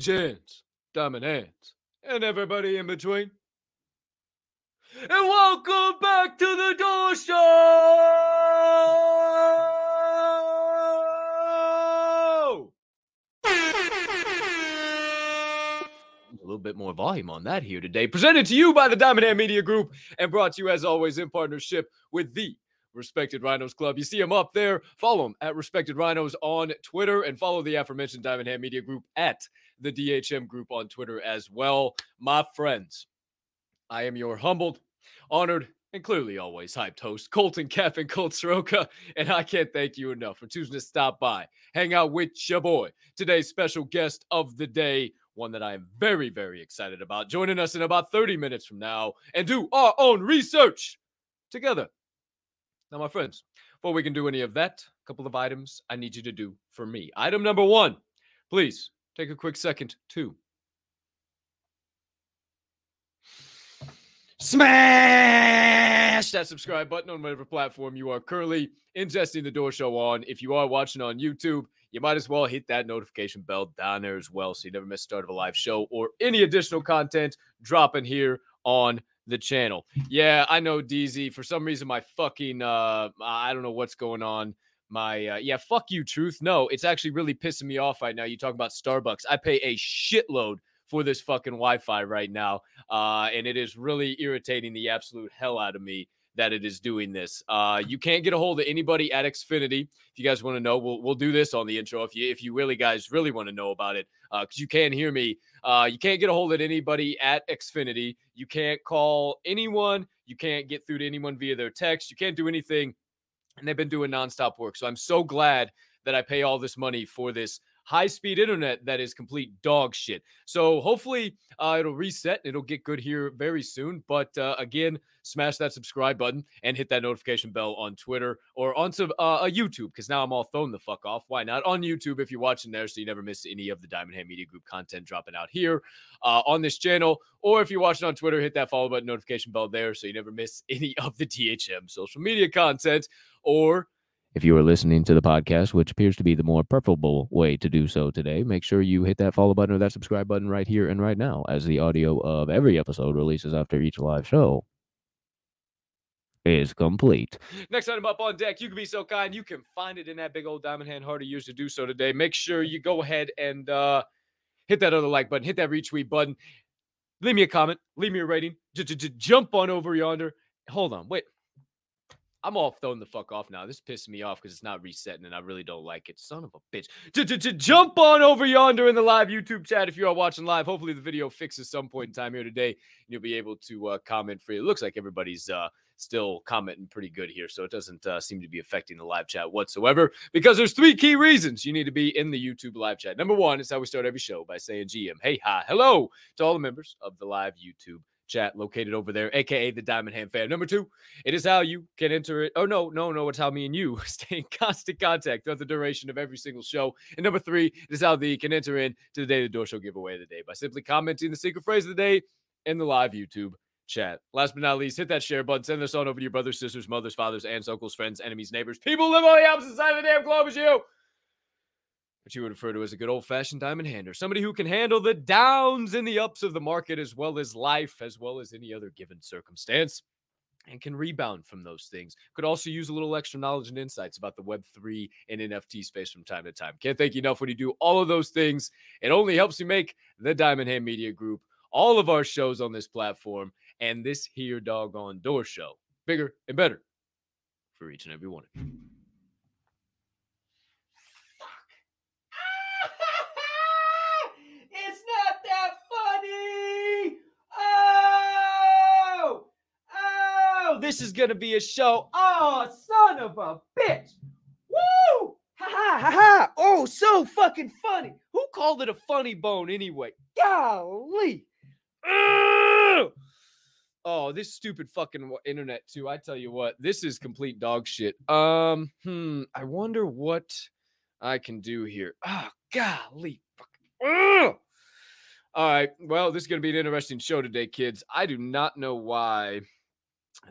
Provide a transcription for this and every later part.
G A G N, Degens, Diamond Hands, and everybody in between. And welcome back to the Door Show! A little bit more volume on that here today. Presented to you by the Diamond Hand Media Group and brought to you, as always, in partnership with the Respected Rhinos Club. You see them up there. Follow them at Respected Rhinos on Twitter and follow the aforementioned Diamond Hand Media Group at the DHM Group on Twitter as well. My friends, I am your humbled, honored, and clearly always hyped host, Colton Cap and Colt Soroka. And I can't thank you enough for choosing to stop by, hang out with your boy. Today's special guest of the day, one that I am very, very excited about, joining us in about 30 minutes from now and do our own research together. Now, my friends, before we can do any of that, a couple of items I need you to do for me. Item number one, please take a quick second to smash that subscribe button on whatever platform you are currently ingesting the door show on. If you are watching on YouTube, you might as well hit that notification bell down there as well so you never miss the start of a live show or any additional content dropping here on the channel. Yeah, I know DZ. For some reason, my fucking uh I don't know what's going on. My uh, yeah, fuck you, truth. No, it's actually really pissing me off right now. You talk about Starbucks. I pay a shitload for this fucking Wi-Fi right now, uh, and it is really irritating the absolute hell out of me that it is doing this. Uh, you can't get a hold of anybody at Xfinity. If you guys want to know, we'll we'll do this on the intro. If you if you really guys really want to know about it, because uh, you can't hear me. Uh, you can't get a hold of anybody at Xfinity. You can't call anyone. You can't get through to anyone via their text. You can't do anything. And they've been doing nonstop work. So I'm so glad that I pay all this money for this high speed internet that is complete dog shit. So hopefully uh, it'll reset. It'll get good here very soon. But uh, again, smash that subscribe button and hit that notification bell on Twitter or onto uh, a YouTube because now I'm all thrown the fuck off. Why not on YouTube if you're watching there so you never miss any of the Diamond Hand Media Group content dropping out here uh, on this channel. Or if you're watching on Twitter, hit that follow button notification bell there so you never miss any of the DHM social media content. Or if you are listening to the podcast, which appears to be the more preferable way to do so today, make sure you hit that follow button or that subscribe button right here and right now as the audio of every episode releases after each live show is complete. Next item up on deck, you can be so kind. You can find it in that big old diamond hand hard to use to do so today. Make sure you go ahead and uh, hit that other like button, hit that retweet button, leave me a comment, leave me a rating, jump on over yonder. Hold on, wait. I'm all thrown the fuck off now. This pisses me off because it's not resetting and I really don't like it. Son of a bitch. Jump on over yonder in the live YouTube chat if you are watching live. Hopefully the video fixes some point in time here today and you'll be able to uh, comment free. It looks like everybody's uh, still commenting pretty good here, so it doesn't uh, seem to be affecting the live chat whatsoever because there's three key reasons you need to be in the YouTube live chat. Number one is how we start every show by saying GM, hey, hi, hello to all the members of the live YouTube chat located over there, aka the Diamond Hand Fam. Number two, it is how you can enter it. Oh, no, no, no, it's how me and you stay in constant contact throughout the duration of every single show. And number three, it is how the can enter in to the Day the Door Show giveaway of the day by simply commenting the secret phrase of the day in the live YouTube chat. Last but not least, hit that share button. Send this on over to your brothers, sisters, mothers, fathers, aunts, uncles, friends, enemies, neighbors, people live on the opposite side of the damn globe as you what you would refer to as a good old fashioned diamond hander, somebody who can handle the downs and the ups of the market as well as life, as well as any other given circumstance, and can rebound from those things. Could also use a little extra knowledge and insights about the Web3 and NFT space from time to time. Can't thank you enough when you do all of those things. It only helps you make the Diamond Hand Media Group, all of our shows on this platform, and this here doggone door show bigger and better for each and every one of you. This is gonna be a show. Oh, son of a bitch. Woo! Ha ha ha ha. Oh, so fucking funny. Who called it a funny bone anyway? Golly. Oh, this stupid fucking internet too. I tell you what, this is complete dog shit. Um, hmm, I wonder what I can do here. Oh, golly. All right. Well, this is going to be an interesting show today, kids. I do not know why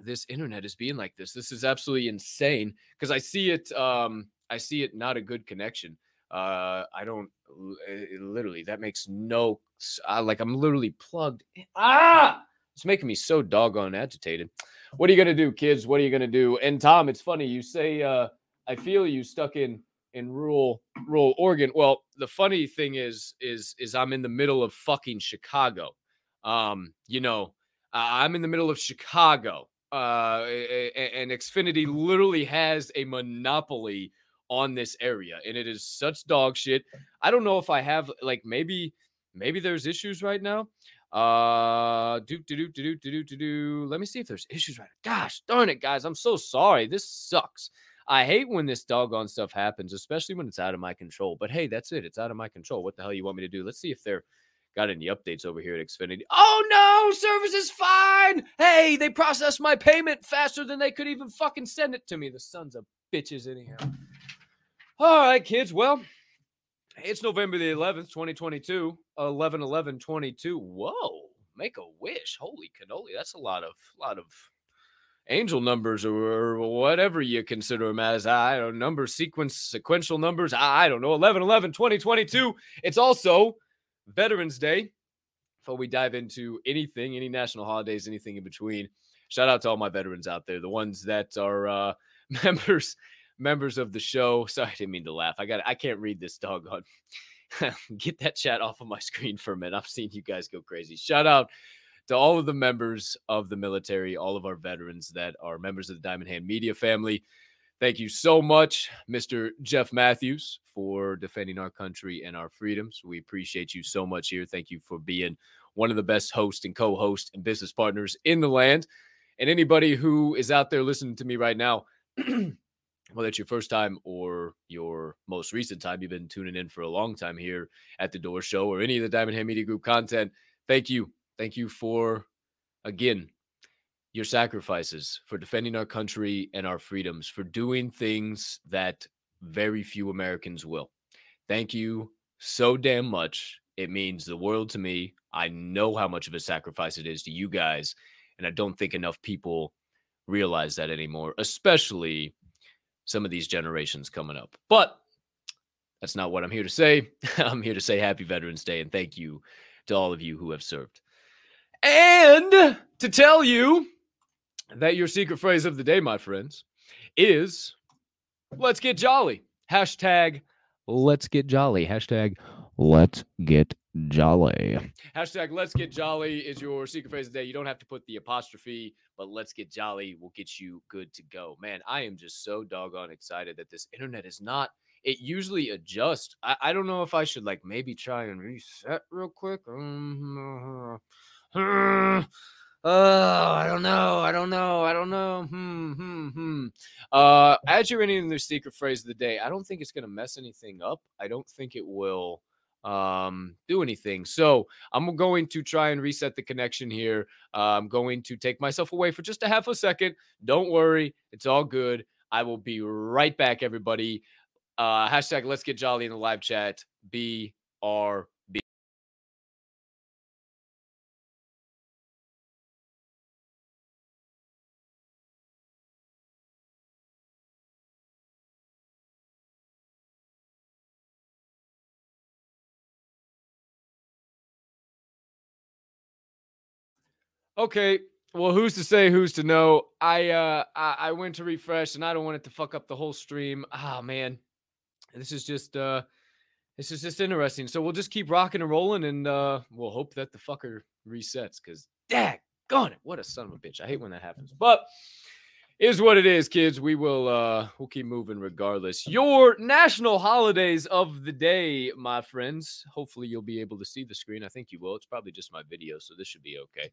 this internet is being like this. This is absolutely insane because I see it. Um, I see it not a good connection. Uh, I don't literally. That makes no. Like I'm literally plugged. Ah, it's making me so doggone agitated. What are you gonna do, kids? What are you gonna do? And Tom, it's funny you say. Uh, I feel you stuck in in rural rural Oregon. Well, the funny thing is is is I'm in the middle of fucking Chicago. Um, you know, I'm in the middle of Chicago. Uh, and Xfinity literally has a monopoly on this area, and it is such dog shit. I don't know if I have like maybe maybe there's issues right now. Uh, do do do do do do do. do. Let me see if there's issues right. Now. Gosh darn it, guys! I'm so sorry. This sucks. I hate when this doggone stuff happens, especially when it's out of my control. But hey, that's it. It's out of my control. What the hell you want me to do? Let's see if they're got any updates over here at Xfinity. Oh no, service is fine. Hey, they processed my payment faster than they could even fucking send it to me. The sons of bitches, anyhow. All right, kids. Well, it's November the 11th, 2022. 11 11 22. Whoa, make a wish. Holy cannoli. That's a lot of lot of angel numbers or, whatever you consider them as. I don't know, numbers, sequence, sequential numbers. I don't know. 11 11 2022. It's also Veterans Day. Before we dive into anything, any national holidays, anything in between, shout out to all my veterans out there, the ones that are uh, members members of the show. Sorry, I didn't mean to laugh. I got I can't read this doggone. Get that chat off of my screen for a minute. I've seen you guys go crazy. Shout out to all of the members of the military, all of our veterans that are members of the Diamond Hand Media family. Thank you so much, Mr. Jeff Matthews, for defending our country and our freedoms. We appreciate you so much here. Thank you for being one of the best hosts and co hosts and business partners in the land. And anybody who is out there listening to me right now, whether it's your first time or your most recent time, you've been tuning in for a long time here at the Door Show or any of the Diamond Hand Media Group content. Thank you Thank you for, again, your sacrifices, for defending our country and our freedoms, for doing things that very few Americans will. Thank you so damn much. It means the world to me. I know how much of a sacrifice it is to you guys. And I don't think enough people realize that anymore, especially some of these generations coming up. But that's not what I'm here to say. I'm here to say happy Veterans Day and thank you to all of you who have served. And to tell you that your secret phrase of the day, my friends, is let's get jolly. Hashtag let's get jolly. Hashtag let's get jolly. Hashtag let's get jolly is your secret phrase of the day. You don't have to put the apostrophe, but let's get jolly will get you good to go. Man, I am just so doggone excited that this internet is not. It usually adjusts. I, I don't know if I should like maybe try and reset real quick. Uh, I don't know. I don't know. I don't know. Hmm, hmm, hmm. Uh, as you're ending the secret phrase of the day, I don't think it's going to mess anything up. I don't think it will um do anything so i'm going to try and reset the connection here uh, i'm going to take myself away for just a half a second don't worry it's all good i will be right back everybody uh hashtag let's get jolly in the live chat b r Okay. Well, who's to say? Who's to know? I uh I, I went to refresh and I don't want it to fuck up the whole stream. Ah man, this is just uh this is just interesting. So we'll just keep rocking and rolling and uh we'll hope that the fucker resets because dag gone it. What a son of a bitch. I hate when that happens. But is what it is, kids. We will uh we'll keep moving regardless. Your national holidays of the day, my friends. Hopefully you'll be able to see the screen. I think you will. It's probably just my video, so this should be okay.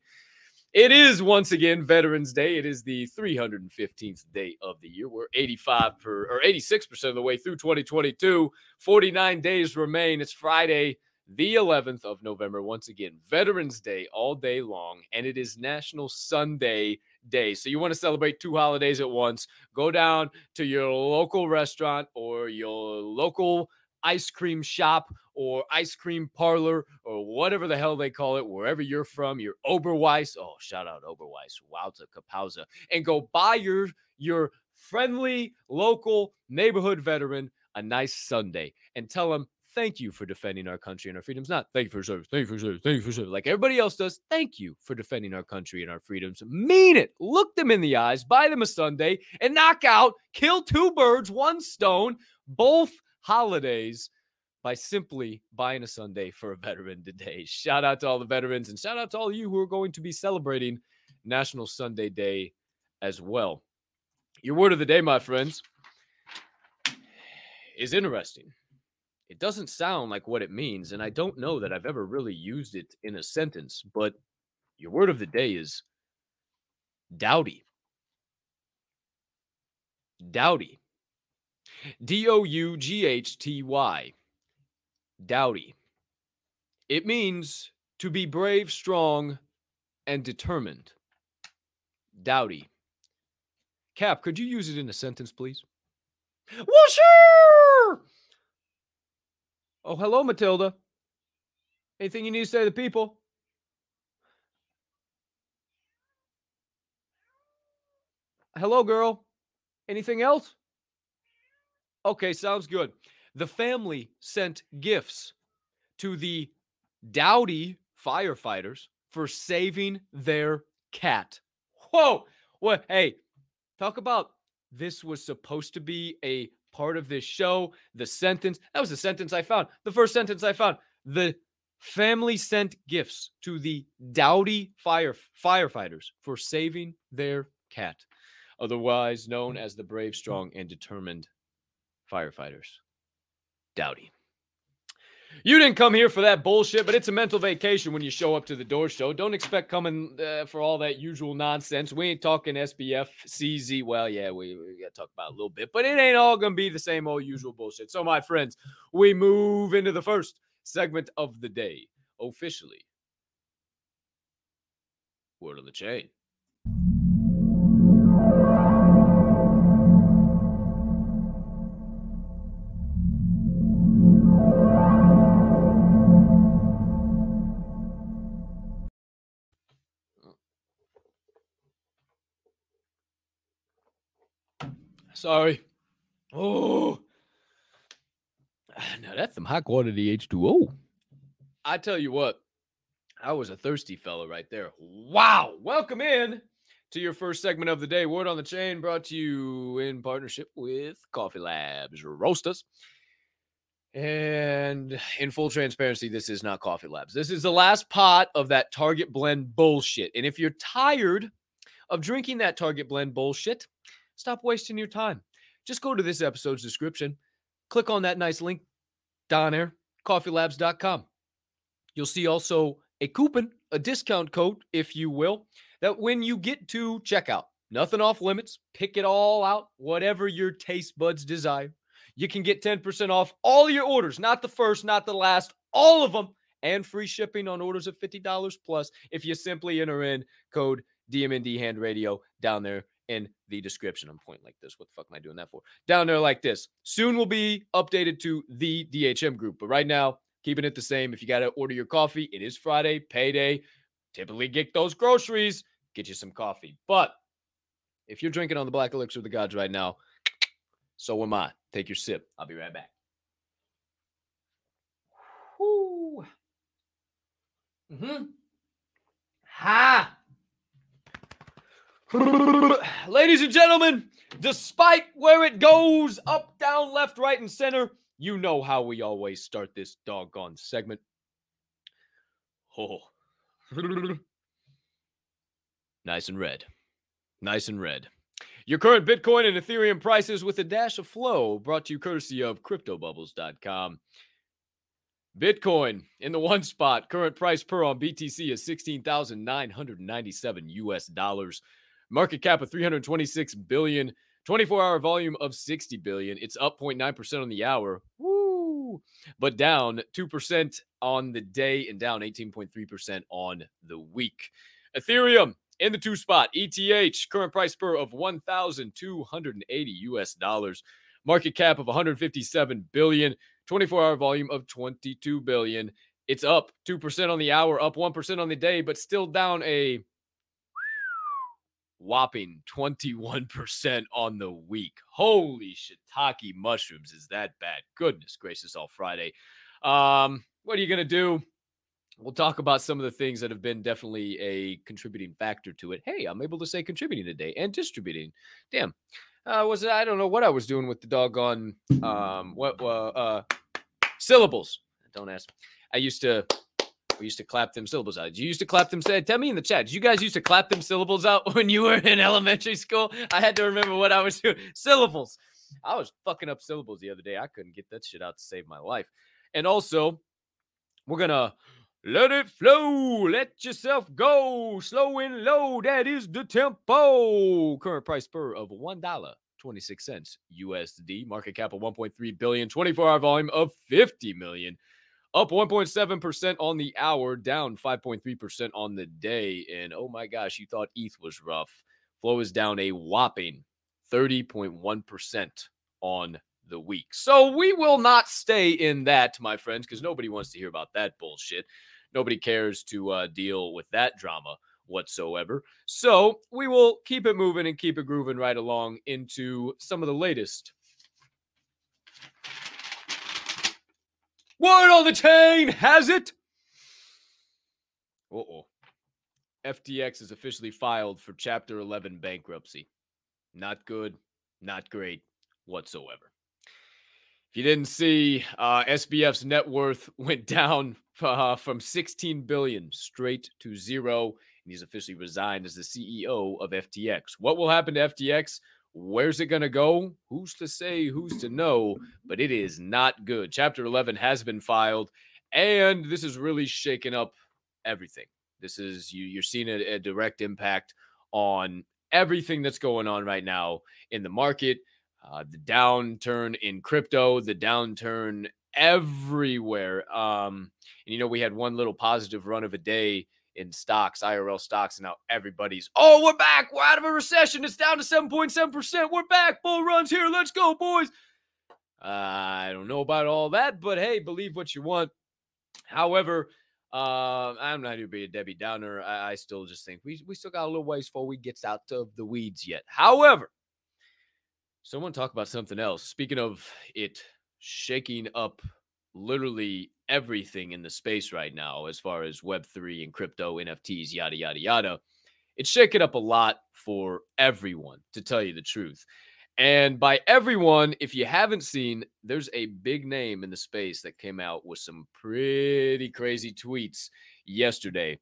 It is once again Veterans Day. It is the 315th day of the year. We're 85 per or 86% of the way through 2022. 49 days remain. It's Friday, the 11th of November. Once again, Veterans Day all day long, and it is National Sundae Day. So you want to celebrate two holidays at once? Go down to your local restaurant or your local ice cream shop or ice cream parlor or whatever the hell they call it, wherever you're from, your Oberweis. Oh, shout out Oberweis, Wowza Kapauza, and go buy your your friendly local neighborhood veteran a nice sundae and tell them thank you for defending our country and our freedoms. Not thank you for service, thank you for service, thank you for service. Like everybody else does, thank you for defending our country and our freedoms. Mean it. Look them in the eyes, buy them a sundae, and knock out, kill two birds, one stone, both holidays by simply buying a sundae for a veteran today. Shout out to all the veterans and shout out to all you who are going to be celebrating National Sundae Day as well. Your word of the day, my friends, is interesting. It doesn't sound like what it means, and I don't know that I've ever really used it in a sentence, but your word of the day is dowdy. Dowdy. D O U G H T Y. Dowdy. It means to be brave, strong, and determined. Dowdy. Cap, could you use it in a sentence, please? Whoosher! Oh, hello, Matilda. Anything you need to say to the people? Hello, girl. Anything else? Okay, sounds good. The family sent gifts to the Dowdy firefighters for saving their cat. Whoa! What? Hey, talk about this was supposed to be a part of this show. The sentence that was the sentence I found. The first sentence I found. The family sent gifts to the Dowdy fire firefighters for saving their cat, otherwise known as the brave, strong, and determined firefighters. Dowdy. You didn't come here for that bullshit, but it's a mental vacation when you show up to the door show. Don't expect coming uh, for all that usual nonsense. We ain't talking SBF, CZ. Well, yeah, we, we got to talk about a little bit, but it ain't all going to be the same old usual bullshit. So, my friends, we move into the first segment of the day officially. Word on the chain. Sorry. Oh. Now that's some high quality H2O. I tell you what, I was a thirsty fella right there. Wow. Welcome in to your first segment of the day. Word on the chain brought to you in partnership with Coffee Labs Roasters. And in full transparency, this is not Coffee Labs. This is the last pot of that Target blend bullshit. And if you're tired of drinking that Target blend bullshit, Stop wasting your time. Just go to this episode's description, click on that nice link down there, coffeelabs.com. You'll see also a coupon, a discount code, if you will, that when you get to checkout, nothing off limits, pick it all out, whatever your taste buds desire. You can get 10% off all your orders, not the first, not the last, all of them, and free shipping on orders of $50 plus if you simply enter in code DMND Hand Radio down there in the description. I'm pointing like this. What the fuck am I doing that for? Down there like this. Soon will be updated to the DHM group, but right now, keeping it the same. If you got to order your coffee, it is Friday, payday. Typically get those groceries, get you some coffee. But if you're drinking on the black elixir of the gods right now, so am I. Take your sip. I'll be right back. Whoo. Mm-hmm. Ha! Ladies and gentlemen, despite where it goes up, down, left, right, and center, you know how we always start this doggone segment. Oh. nice and red. Nice and red. Your current Bitcoin and Ethereum prices with a dash of flow brought to you courtesy of CryptoBubbles.com. Bitcoin in the one spot. Current price per on BTC is 16,997 US dollars. Market cap of 326 billion, 24 hour volume of 60 billion. It's up 0.9% on the hour. Woo! But down 2% on the day and down 18.3% on the week. Ethereum in the two spot. ETH current price per of 1,280 US dollars. Market cap of 157 billion. 24 hour volume of 22 billion. It's up 2% on the hour, up 1% on the day, but still down a whopping 21% on the week. Holy shiitake mushrooms, is that bad? Goodness gracious, all Friday. Um, what are you going to do? We'll talk about some of the things that have been definitely a contributing factor to it. Hey, I'm able to say contributing today and distributing. Damn. Uh, was it? I don't know what I was doing with the doggone um what uh, uh syllables. Don't ask. I used to we used to clap them syllables out. You used to clap them? Say, tell me in the chat. You guys used to clap them syllables out when you were in elementary school? I had to remember what I was doing. Syllables. I was fucking up syllables the other day. I couldn't get that shit out to save my life. And also, we're gonna let it flow. Let yourself go. Slow and low. That is the tempo. Current price per of one dollar. 26 cents USD, market cap of 1.3 billion, 24 hour volume of 50 million, up 1.7% on the hour, down 5.3% on the day. And oh my gosh, you thought ETH was rough. Flow is down a whopping 30.1% on the week. So we will not stay in that, my friends, because nobody wants to hear about that bullshit. Nobody cares to uh, deal with that drama whatsoever. So we will keep it moving and keep it grooving right along into some of the latest. Word on the chain has it. Uh oh. FTX is officially filed for Chapter 11 bankruptcy. Not good, not great whatsoever. If you didn't see, uh, SBF's net worth went down uh, from 16 billion straight to zero, and he's officially resigned as the CEO of FTX. What will happen to FTX? Where's it going to go? Who's to say? Who's to know? But it is not good. Chapter 11 has been filed, and this is really shaking up everything. This is you. You're seeing a, a direct impact on everything that's going on right now in the market. Uh, the downturn in crypto, the downturn everywhere. Um, and you know, we had one little positive run of a day in stocks, IRL stocks, and now everybody's, oh, we're back. We're out of a recession. It's down to 7.7%. We're back. Bull runs here. Let's go, boys. Uh, I don't know about all that, but hey, believe what you want. However, uh, I'm not here to be a Debbie Downer. I, I, still just think we, we still got a little ways before we gets out of the weeds yet. However, someone talk about something else. Speaking of it shaking up literally everything in the space right now as far as Web3 and crypto, NFTs, yada, yada, yada. It's shaking up a lot for everyone, to tell you the truth. And by everyone, if you haven't seen, there's a big name in the space that came out with some pretty crazy tweets yesterday.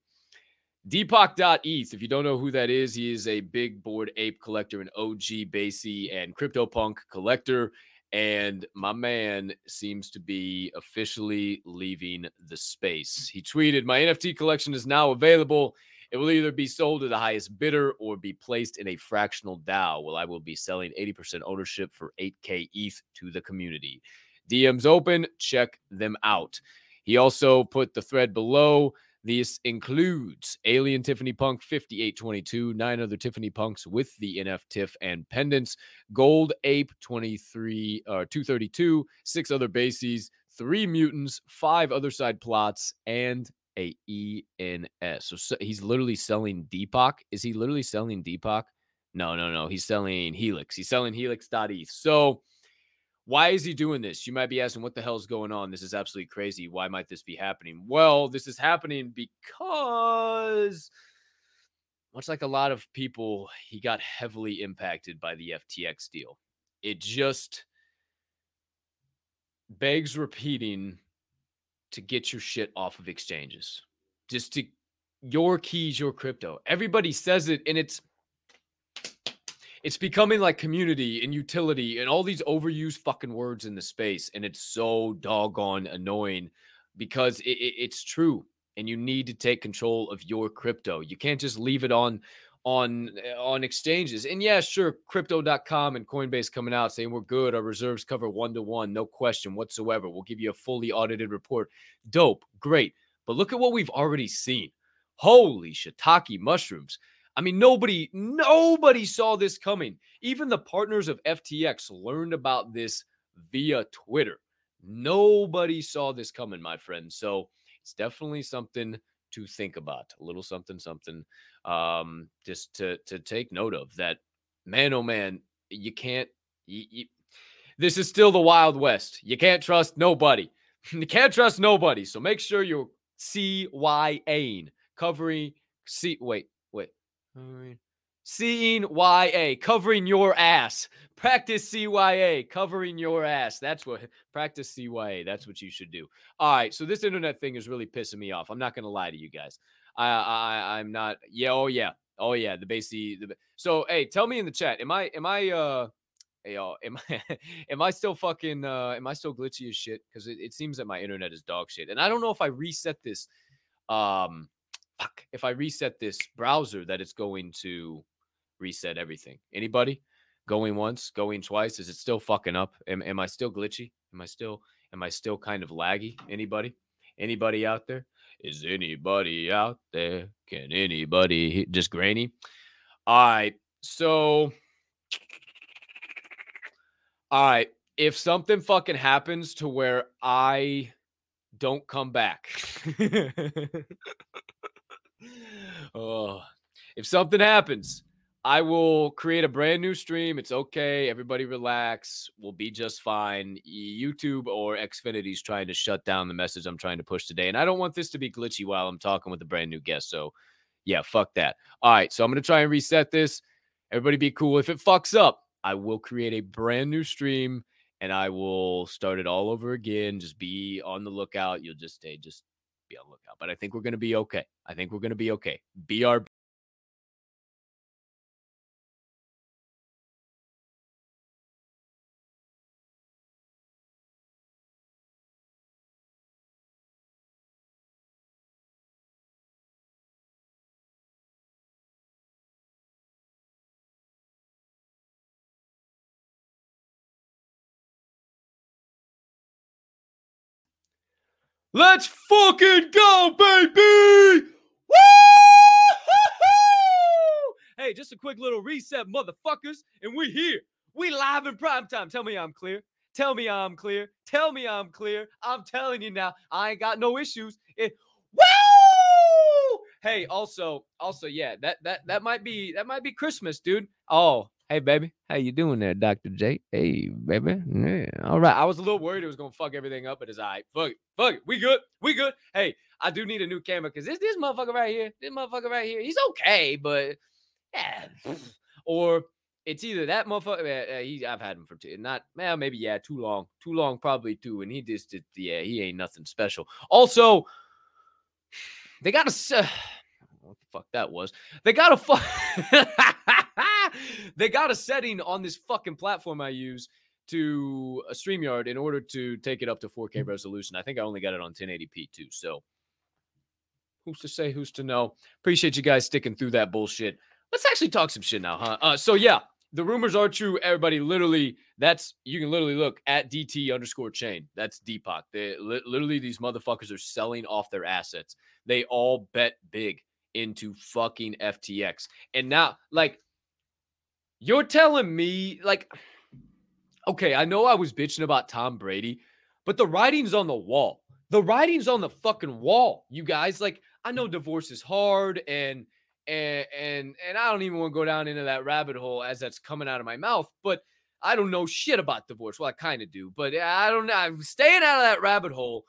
Deepak.eth, if you don't know who that is, he is a big Bored Ape collector, an OG Basie and CryptoPunk collector. And my man seems to be officially leaving the space. He tweeted, My NFT collection is now available. It will either be sold to the highest bidder or be placed in a fractional DAO. Well, I will be selling 80% ownership for 8K ETH to the community. DMs open, check them out. He also put the thread below this includes Alien Tiffany Punk 5822, nine other Tiffany Punks with the NF Tiff and pendants, Gold Ape 23 or uh, 232, six other bases, three mutants, five Otherside plots, and a ENS. So, so he's literally selling Deepak. Is he literally selling Deepak? No, no, no. He's selling Helix. He's selling Helix.eth. So why is he doing this? You might be asking, what the hell is going on? This is absolutely crazy. Why might this be happening? Well, this is happening because, much like a lot of people, he got heavily impacted by the FTX deal. It just begs repeating to get your shit off of exchanges. Just to your keys, your crypto. Everybody says it, and it's it's becoming like community and utility and all these overused fucking words in the space. And it's so doggone annoying because it, it, it's true. And you need to take control of your crypto. You can't just leave it on on eh, on exchanges. And yeah, sure, crypto.com and Coinbase coming out saying we're good. Our reserves cover one to one, no question whatsoever. We'll give you a fully audited report. Dope, great. But look at what we've already seen. Holy shiitake mushrooms. I mean, nobody, nobody saw this coming. Even the partners of FTX learned about this via Twitter. Nobody saw this coming, my friend. So it's definitely something to think about, a little something, something, um, just to to take note of. That man, oh man, you can't. You, you, this is still the Wild West. You can't trust nobody. you can't trust nobody. So make sure you're CYAing, covering. C. Wait, wait. Seeing YA, covering your ass. Practice CYA, covering your ass. That's what practice CYA. That's what you should do. All right. So this internet thing is really pissing me off. I'm not gonna lie to you guys. I, I I'm not. Yeah. Oh yeah. Oh yeah. The basic. The, so hey, tell me in the chat. Am I am I uh hey am I am I still fucking uh am I still glitchy as shit? Because it, it seems that my internet is dog shit. And I don't know if I reset this um fuck if I reset this browser that it's going to reset everything. Anybody? Going once, going twice. Is it still fucking up? Am, am I still glitchy? Am I still am I still kind of laggy? Anybody? Anybody out there? Is anybody out there? Can anybody just grainy? All right. So all right. If something fucking happens to where I don't come back. oh, if something happens I will create a brand new stream. It's okay. Everybody relax. We'll be just fine. YouTube or Xfinity's trying to shut down the message I'm trying to push today. And I don't want this to be glitchy while I'm talking with a brand new guest. So, yeah, fuck that. All right. So, I'm going to try and reset this. Everybody be cool. If it fucks up, I will create a brand new stream and I will start it all over again. Just be on the lookout. You'll just stay, just be on lookout. But I think we're going to be okay. I think we're going to be okay. BRB. Let's fucking go, baby! Woo! Hey, just a quick little reset, motherfuckers, and we here. We live in prime time. Tell me I'm clear. Tell me I'm clear. Tell me I'm clear. I'm telling you now, I ain't got no issues. It, woo! Hey, also, also, yeah, that that that might be that might be Christmas, dude. Oh, Hey, baby, how you doing there, Dr. J? Hey, baby. Yeah, all right. I was a little worried it was gonna fuck everything up, but it's all right. Fuck it. Fuck it. We good. We good. Hey, I do need a new camera because this this motherfucker right here, this motherfucker right here, he's okay, but yeah. Or it's either that motherfucker. Uh, he, I've had him for two, not well, maybe yeah, too long, too long, probably too, and he just did, yeah, he ain't nothing special. Also, they got a. Uh, what the fuck that was? They got a fuck. they got a setting on this fucking platform I use to a StreamYard in order to take it up to 4K mm. resolution. I think I only got it on 1080p too. So who's to say, who's to know? Appreciate you guys sticking through that bullshit. Let's actually talk some shit now, huh? Uh, so yeah, the rumors are true. Everybody, literally, that's you can literally look at DT underscore chain. That's Deepak. They li- literally these motherfuckers are selling off their assets. They all bet big into fucking FTX, and now like you're telling me, like, okay, I know I was bitching about Tom Brady, but the writing's on the wall. The writing's on the fucking wall, you guys. Like, I know divorce is hard and and and and I don't even want to go down into that rabbit hole as that's coming out of my mouth, but I don't know shit about divorce. Well, I kind of do, but I don't know. I'm staying out of that rabbit hole.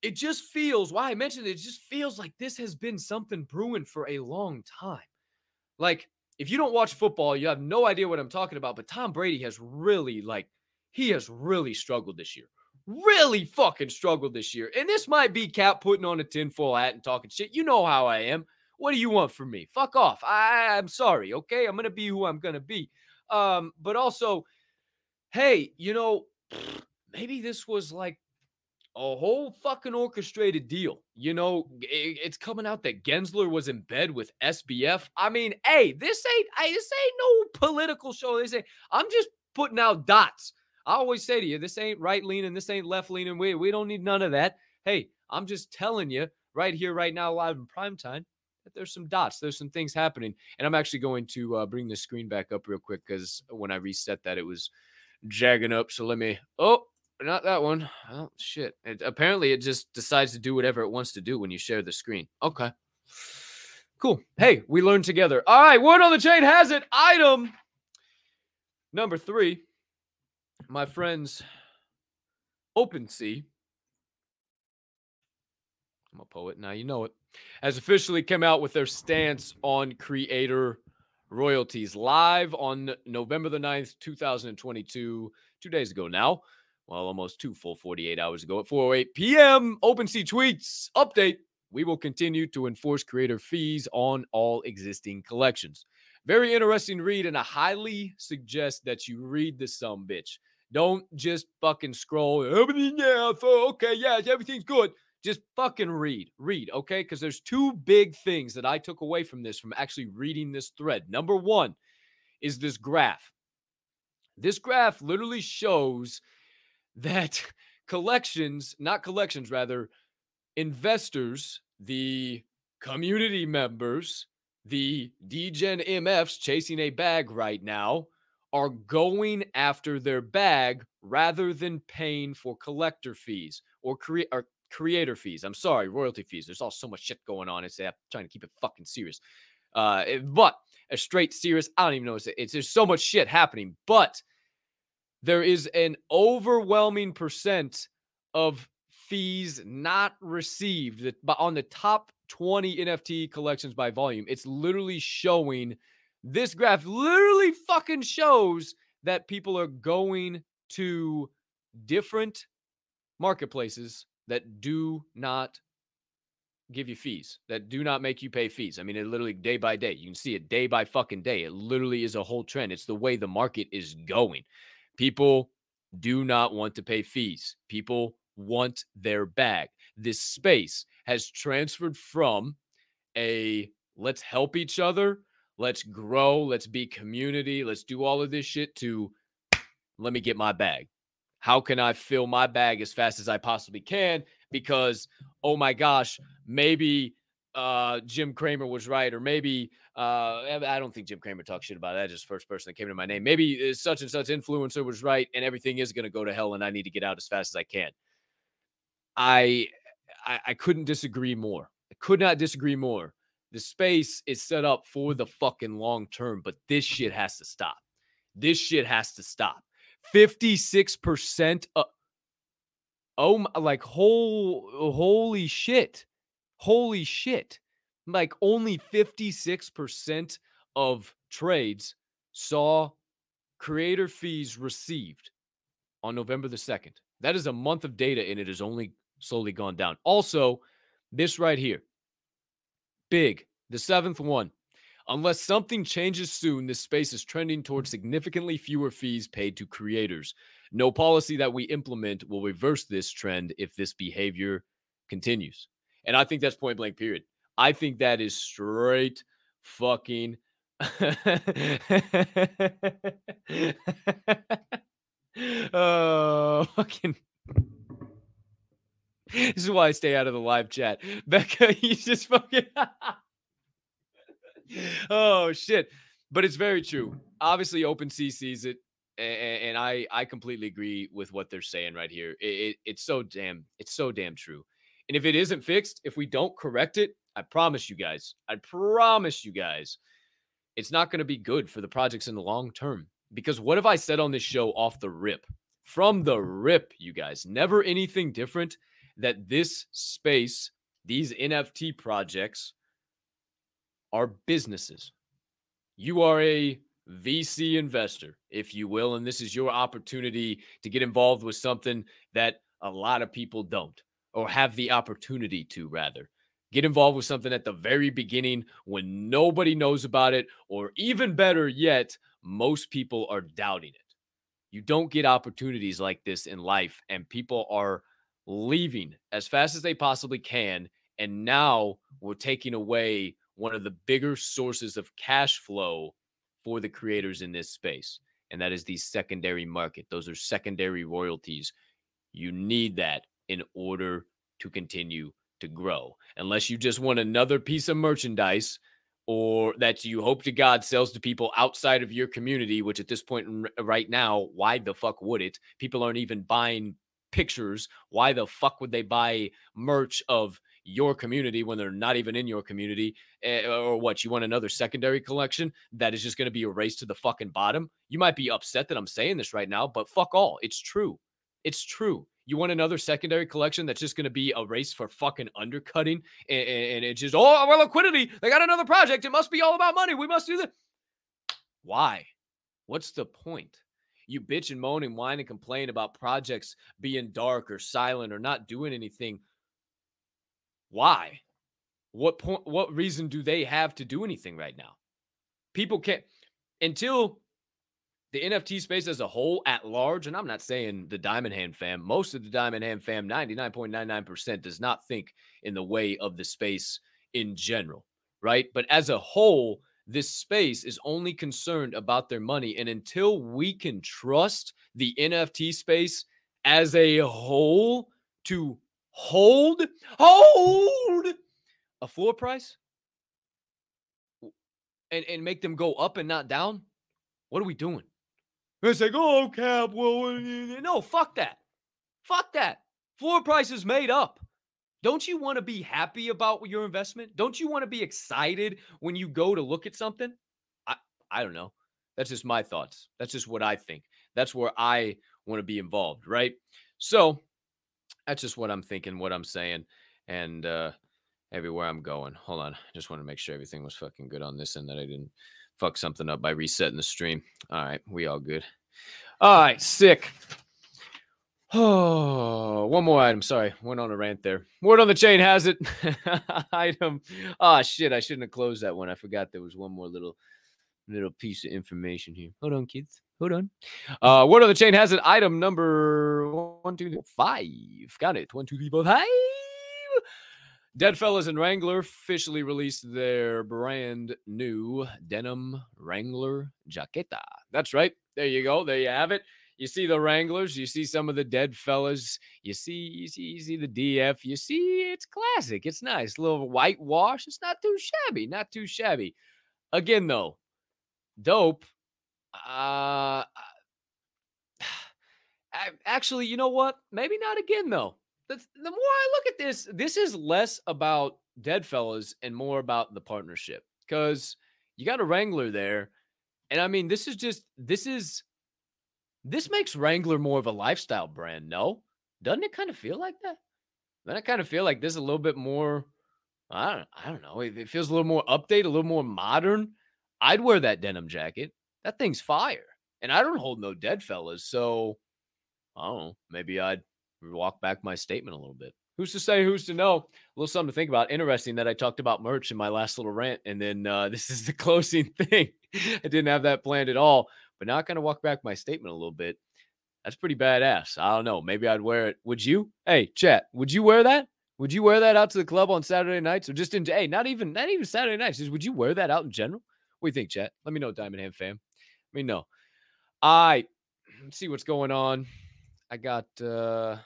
It just feels why I mentioned it, it just feels like this has been something brewing for a long time. Like if you don't watch football, you have no idea what I'm talking about. But Tom Brady has really, like, he has really struggled this year. Really fucking struggled this year. And this might be Cap putting on a tinfoil hat and talking shit. You know how I am. What do you want from me? Fuck off. I, I'm sorry. Okay. I'm going to be who I'm going to be. Um, but also, hey, you know, maybe this was like a whole fucking orchestrated deal. You know, it's coming out that Gensler was in bed with SBF. I mean, hey, this ain't I this ain't no political show. They say I'm just putting out dots. I always say to you, this ain't right leaning, this ain't left leaning. We we don't need none of that. Hey, I'm just telling you right here, right now, live in prime time, that there's some dots, there's some things happening, and I'm actually going to uh, bring the screen back up real quick because when I reset that, it was jagging up. So let me. Oh, not that one. Oh shit! It, apparently, it just decides to do whatever it wants to do when you share the screen. Okay, cool. Hey, we learned together. All right, word on the chain has it. Item number three, my friends. OpenSea. I'm a poet now. You know it. Has officially come out with their stance on creator royalties live on November the 9th, 2022, two days ago now. Well, almost two full 48 hours ago at 4:08 p.m. OpenSea tweets update. We will continue to enforce creator fees on all existing collections. Very interesting read, and I highly suggest that you read this some bitch. Don't just fucking scroll. Everything, yeah, okay, yeah, everything's good. Just fucking read, read, okay? Because there's two big things that I took away from this, from actually reading this thread. Number one is this graph. This graph literally shows that collections, not collections, rather, investors, the community members, the Degen MFs chasing a bag right now are going after their bag rather than paying for collector fees or create or creator fees. I'm sorry, royalty fees. There's all so much shit going on. It's I'm trying to keep it fucking serious. Uh, but a straight serious, I don't even know. It's, it's there's so much shit happening, but there is an overwhelming percent of fees not received on the top 20 NFT collections by volume. It's literally showing this graph literally fucking shows that people are going to different marketplaces that do not give you fees, that do not make you pay fees. I mean, it literally day by day. You can see it day by fucking day. It literally is a whole trend. It's the way the market is going. People do not want to pay fees. People want their bag. This space has transferred from a let's help each other, let's grow, let's be community, let's do all of this shit to let me get my bag. How can I fill my bag as fast as I possibly can? Because, oh my gosh, maybe uh, Jim Cramer was right, or maybe uh, I don't think Jim Cramer talked shit about that. Just first person that came to my name. Maybe uh, such and such influencer was right, and everything is going to go to hell, and I need to get out as fast as I can. I, I I couldn't disagree more. I could not disagree more. The space is set up for the fucking long term, but this shit has to stop. This shit has to stop. 56% oh my, like whole holy shit holy shit like only 56% of trades saw creator fees received on november the 2nd that is a month of data and it has only slowly gone down. Also this right here. Big the seventh one. Unless something changes soon, this space is trending towards mm-hmm. significantly fewer fees paid to creators. No policy that we implement will reverse this trend if this behavior continues. And I think that's point blank, period. I think that is straight fucking. oh, fucking. This is why I stay out of the live chat. Becca, you just fucking oh shit. But it's very true. Obviously, OpenSea sees it, and, and, I I completely agree with what they're saying right here. It, it, it's so damn it's so damn true. And if it isn't fixed, if we don't correct it, I promise you guys, I promise you guys, it's not going to be good for the projects in the long term. Because what have I said on this show off the rip? From the rip, you guys, never anything different that this space, these NFT projects are businesses. You are a VC investor, if you will, and this is your opportunity to get involved with something that a lot of people don't or have the opportunity to, rather. Get involved with something at the very beginning when nobody knows about it, or even better yet, most people are doubting it. You don't get opportunities like this in life, and people are leaving as fast as they possibly can. And now we're taking away one of the bigger sources of cash flow for the creators in this space. And that is the secondary market. Those are secondary royalties. You need that in order to continue to grow. Unless you just want another piece of merchandise or that you hope to God sells to people outside of your community, which at this point right now, why the fuck would it? People aren't even buying pictures. Why the fuck would they buy merch of your community when they're not even in your community? Eh, or what? You want another secondary collection that is just going to be erased to the fucking bottom? You might be upset that I'm saying this right now, but fuck all. It's true. It's true. You want another secondary collection that's just going to be a race for fucking undercutting and, and it's just, oh, well, liquidity. They got another project. It must be all about money. We must do that. Why? What's the point? You bitch and moan and whine and complain about projects being dark or silent or not doing anything. Why? What point? What reason do they have to do anything right now? People can't until the NFT space as a whole at large, and I'm not saying the Diamond Hand fam, most of the Diamond Hand fam, 99.99% does not think in the way of the space in general, right? But as a whole, this space is only concerned about their money. And until we can trust the NFT space as a whole to hold, hold a floor price and, and make them go up and not down, what are we doing? It's like, oh, Cap, well, no, fuck that. Fuck that. Floor price is made up. Don't you want to be happy about your investment? Don't you want to be excited when you go to look at something? I, I don't know. That's just my thoughts. That's just what I think. That's where I want to be involved, right? So that's just what I'm thinking, what I'm saying, and uh everywhere I'm going. Hold on. I just want to make sure everything was fucking good on this and that I didn't fuck something up by resetting the stream. All right, we all good. All right, sick. Oh, one more item. Sorry, went on a rant there. Word on the chain has it. item. Ah, oh, shit. I shouldn't have closed that one. I forgot there was one more little little piece of information here. Hold on, kids. Hold on. Uh, word on the chain has it. Item number one, two, three, five. Got it. One, two, three, four, five. Deadfellaz and Wrangler officially released their brand new denim Wrangler jaqueta. That's right. There you go. There you have it. You see the Wranglers, you see some of the Deadfellaz, you see, you see, you see the DF, you see it's classic. It's nice. A little whitewash. It's not too shabby. Not too shabby. Again, though, dope. Uh actually, you know what? Maybe not again though the, the more I look at this, this is less about Deadfellaz and more about the partnership because you got a Wrangler there. And I mean, this is just, this is, this makes Wrangler more of a lifestyle brand. No, doesn't it kind of feel like that? Doesn't I kind of feel like this is a little bit more, I don't, I don't know. It, it feels a little more update, a little more modern. I'd wear that denim jacket. That thing's fire. And I don't hold no Deadfellaz. So I don't know. Maybe I'd walk back my statement a little bit. Who's to say? Who's to know? A little something to think about. Interesting that I talked about merch in my last little rant, and then uh, this is the closing thing. I didn't have that planned at all, but now I kind of walk back my statement a little bit. That's pretty badass. I don't know. Maybe I'd wear it. Would you? Hey, chat. Would you wear that? Would you wear that out to the club on Saturday nights, or just in? Hey, not even not even Saturday nights. Just would you wear that out in general? What do you think, chat? Let me know, Diamond Hand fam. Let me know. I right. see what's going on. I got. uh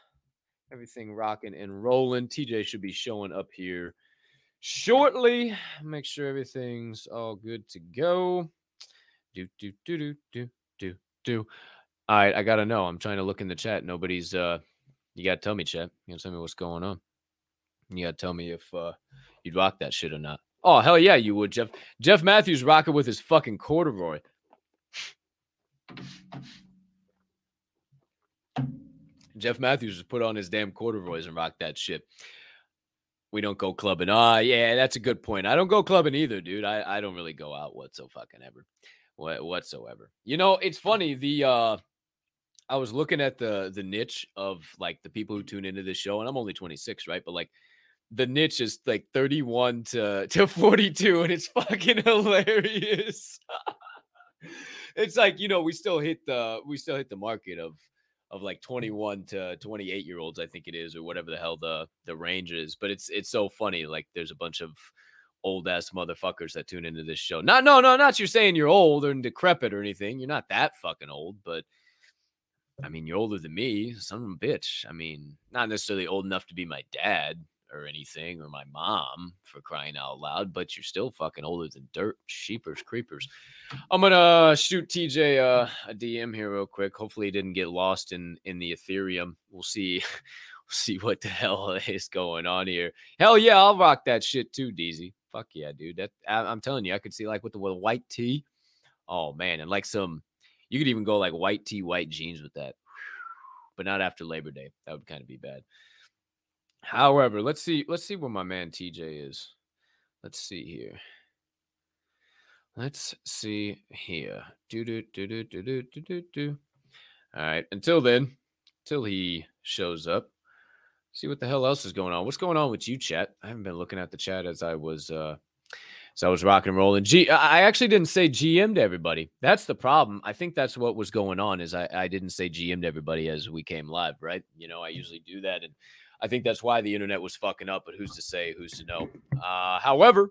everything rocking and rolling. TJ should be showing up here shortly. Make sure everything's all good to go. Do do do do do do do. All right, I gotta know. I'm trying to look in the chat. Nobody's uh you gotta tell me, chat. You gotta tell me what's going on. You gotta tell me if uh you'd rock that shit or not. Oh hell yeah, you would, Jeff. Jeff Matthews rocking with his fucking corduroy. Jeff Matthews just put on his damn corduroys and rocked that shit. We don't go clubbing. Ah, yeah, that's a good point. I don't go clubbing either, dude. I, I don't really go out whatsoever ever. What whatsoever. You know, it's funny. The uh I was looking at the the niche of like the people who tune into this show, and I'm only 26, right? But like the niche is like 31 to to 42, and it's fucking hilarious. it's like you know we still hit the we still hit the market of of like 21 to 28 year olds, I think it is, or whatever the hell the the range is. But it's it's so funny. Like there's a bunch of old ass motherfuckers that tune into this show. Not no no not you're saying you're old or decrepit or anything. You're not that fucking old, but I mean you're older than me, son of a bitch. I mean, not necessarily old enough to be my dad or anything, or my mom for crying out loud, but you're still fucking older than dirt. Sheepers, creepers. I'm gonna shoot TJ uh, a DM here real quick. Hopefully, he didn't get lost in in the Ethereum. We'll see. see what the hell is going on here. Hell yeah, I'll rock that shit too, DZ. Fuck yeah, dude. That I, am telling you, I could see like with the with white tee. Oh man, and like some, you could even go like white tee, white jeans with that, but not after Labor Day. That would kind of be bad. However, let's see. Let's see where my man TJ is. Let's see here. Let's see here. Do do do do do do do do do. All right. Until then, till he shows up, see what the hell else is going on. What's going on with you, chat? I haven't been looking at the chat as I was uh so I was rocking and rolling. G I actually didn't say GM to everybody. That's the problem. I think that's what was going on is I, I didn't say GM to everybody as we came live, right? You know, I usually do that and I think that's why the internet was fucking up, but who's to say, who's to know? Uh, however,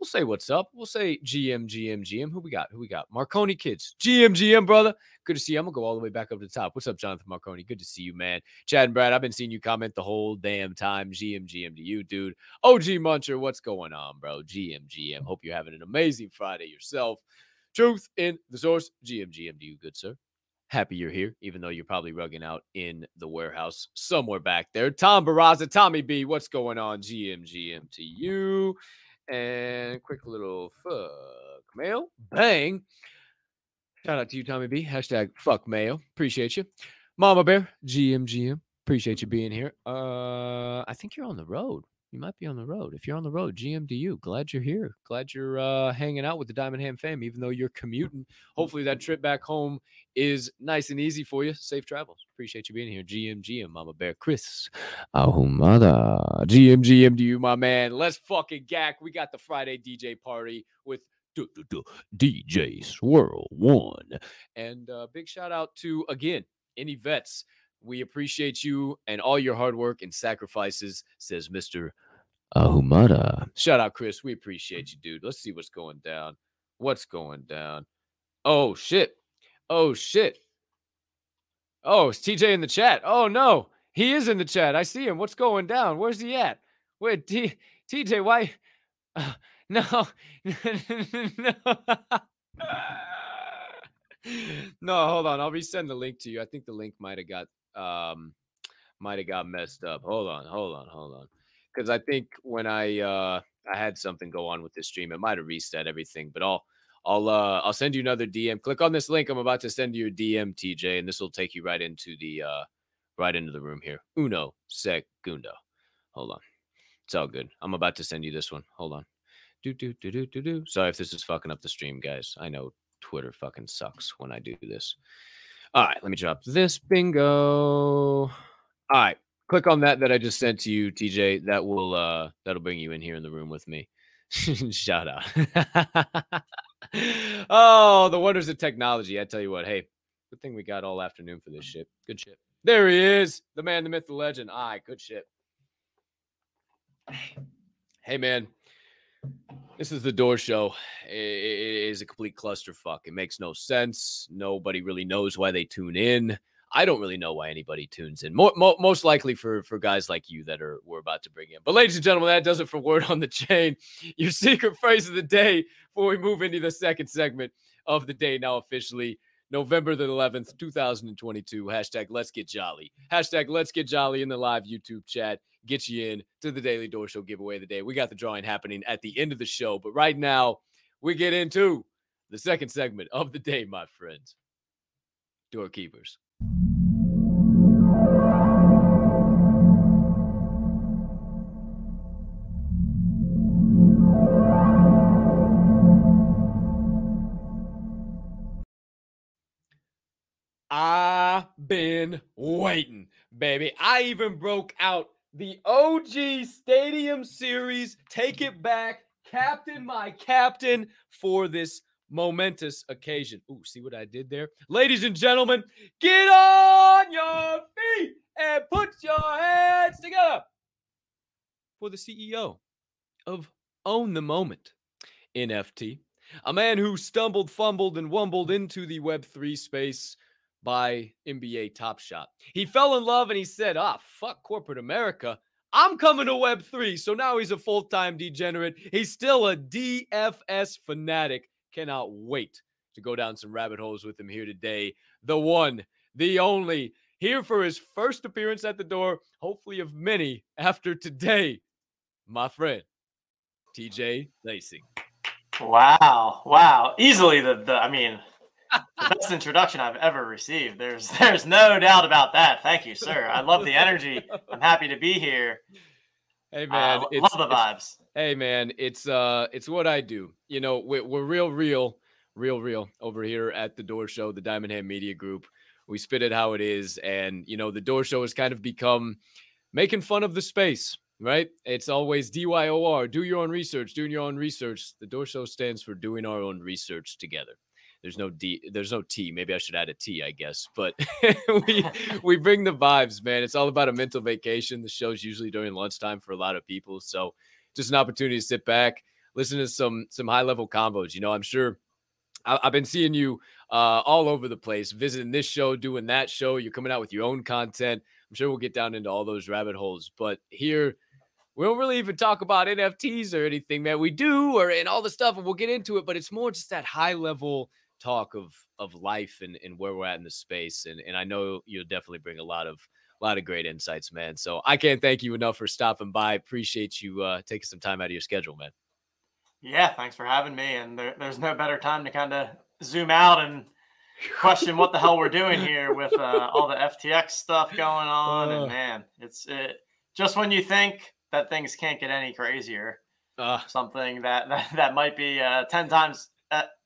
we'll say what's up. We'll say GM, GM, GM. Who we got? Who we got? Marconi kids. GM, GM, brother. Good to see you. I'm gonna go all the way back up to the top. What's up, Jonathan Marconi? Good to see you, man. Chad and Brad, I've been seeing you comment the whole damn time. GM, GM to you, dude. OG Muncher, what's going on, bro? GM, GM. Hope you're having an amazing Friday yourself. Truth in the source. GM, GM to you, good sir. Happy you're here, even though you're probably rugging out in the warehouse somewhere back there. Tom Barraza, Tommy B, what's going on? GM, GM to you. And quick little fuck mail. Bang. Shout out to you, Tommy B. Hashtag fuck mail. Appreciate you. Mama Bear, GM, GM. Appreciate you being here. Uh, I think you're on the road. You might be on the road. If you're on the road, GM to you. Glad you're here. Glad you're uh, hanging out with the Diamond Hand fam, even though you're commuting. Hopefully that trip back home is nice and easy for you. Safe travels. Appreciate you being here. GM, GM, Mama Bear, Chris, Ahumada. GM, GM to you, my man. Let's fucking gack. We got the Friday DJ party with DJ Swirl One. And uh, big shout out to, again, any vets we appreciate you and all your hard work and sacrifices, says Mr. Ahumada. Shout out, Chris. We appreciate you, dude. Let's see what's going down. What's going down? Oh, shit. Oh, shit. Oh, it's TJ in the chat. Oh, no. He is in the chat. I see him. What's going down? Where's he at? Wait, T- TJ, why? Uh, no. no. no, hold on. I'll resend the link to you. I think the link might have got um, might have got messed up. Hold on, hold on, hold on. Because I think when I uh, I had something go on with this stream, it might have reset everything. But I'll I'll uh, I'll send you another DM. Click on this link. I'm about to send you a DM, TJ, and this will take you right into the uh, right into the room here. Uno segundo. Hold on. It's all good. I'm about to send you this one. Hold on. Do do do do do do. Sorry if this is fucking up the stream, guys. I know Twitter fucking sucks when I do this. All right, let me drop this bingo. All right, click on that that I just sent to you, TJ. That will uh that'll bring you in here in the room with me. Shout out. oh, the wonders of technology. I tell you what, hey, good thing we got all afternoon for this shit. Good shit. There he is, the man, the myth, the legend. All right, good shit. Hey, man. This is the door show. It is a complete clusterfuck. It makes no sense. Nobody really knows why they tune in. I don't really know why anybody tunes in. More, mo- most likely for for guys like you that are we're about to bring in. But ladies and gentlemen, that does it for word on the chain. Your secret phrase of the day before we move into the second segment of the day. Now officially November the 11th, 2022. Hashtag let's get jolly. Hashtag let's get jolly in the live YouTube chat. Get you in to the Daily Door Show giveaway of the day. We got the drawing happening at the end of the show. But right now, we get into the second segment of the day, my friends. Doorkeepers. Been waiting, baby. I even broke out the OG Stadium Series. Take it back, captain, my captain, for this momentous occasion. Ooh, see what I did there? Ladies and gentlemen, get on your feet and put your hands together for the CEO of Own the Moment NFT, a man who stumbled, fumbled, and wumbled into the Web3 space by NBA Top Shot. He fell in love and he said, ah, fuck corporate America. I'm coming to Web3. So now he's a full time degenerate. He's still a DFS fanatic. Cannot wait to go down some rabbit holes with him here today. The one, the only, here for his first appearance at the door, hopefully of many after today, my friend, TJ Laessig. Wow. Wow. Easily the, the I mean, the best introduction I've ever received. There's there's no doubt about that. Thank you, sir. I love the energy. I'm happy to be here. Hey man, uh, love the vibes. Hey man, it's uh it's what I do. You know, we're, we're real real, real real over here at the Door Show, the Diamond Hand Media Group. We spit it how it is and you know, the Door Show has kind of become making fun of the space, right? It's always DYOR, do your own research, doing your own research. The Door Show stands for doing our own research together there's no D, there's no T. Maybe I should add a T, I guess. But we we bring the vibes, man. It's all about a mental vacation. The show's usually during lunchtime for a lot of people, so just an opportunity to sit back, listen to some some high level combos. You know, I'm sure I, have been seeing you uh, all over the place, visiting this show, doing that show. You're coming out with your own content. I'm sure we'll get down into all those rabbit holes, but here we don't really even talk about NFTs or anything, man. We do, or and all the stuff, and we'll get into it. But it's more just that high level talk of of life and, and where we're at in the space. And and I know you'll definitely bring a lot of a lot of great insights, man. So I can't thank you enough for stopping by. Appreciate you uh, taking some time out of your schedule, man. Yeah, thanks for having me. And there, there's no better time to kind of zoom out and question what the hell we're doing here with uh, all the FTX stuff going on. Uh, and man, it's it, just when you think that things can't get any crazier, uh, something that, that, that might be uh, ten times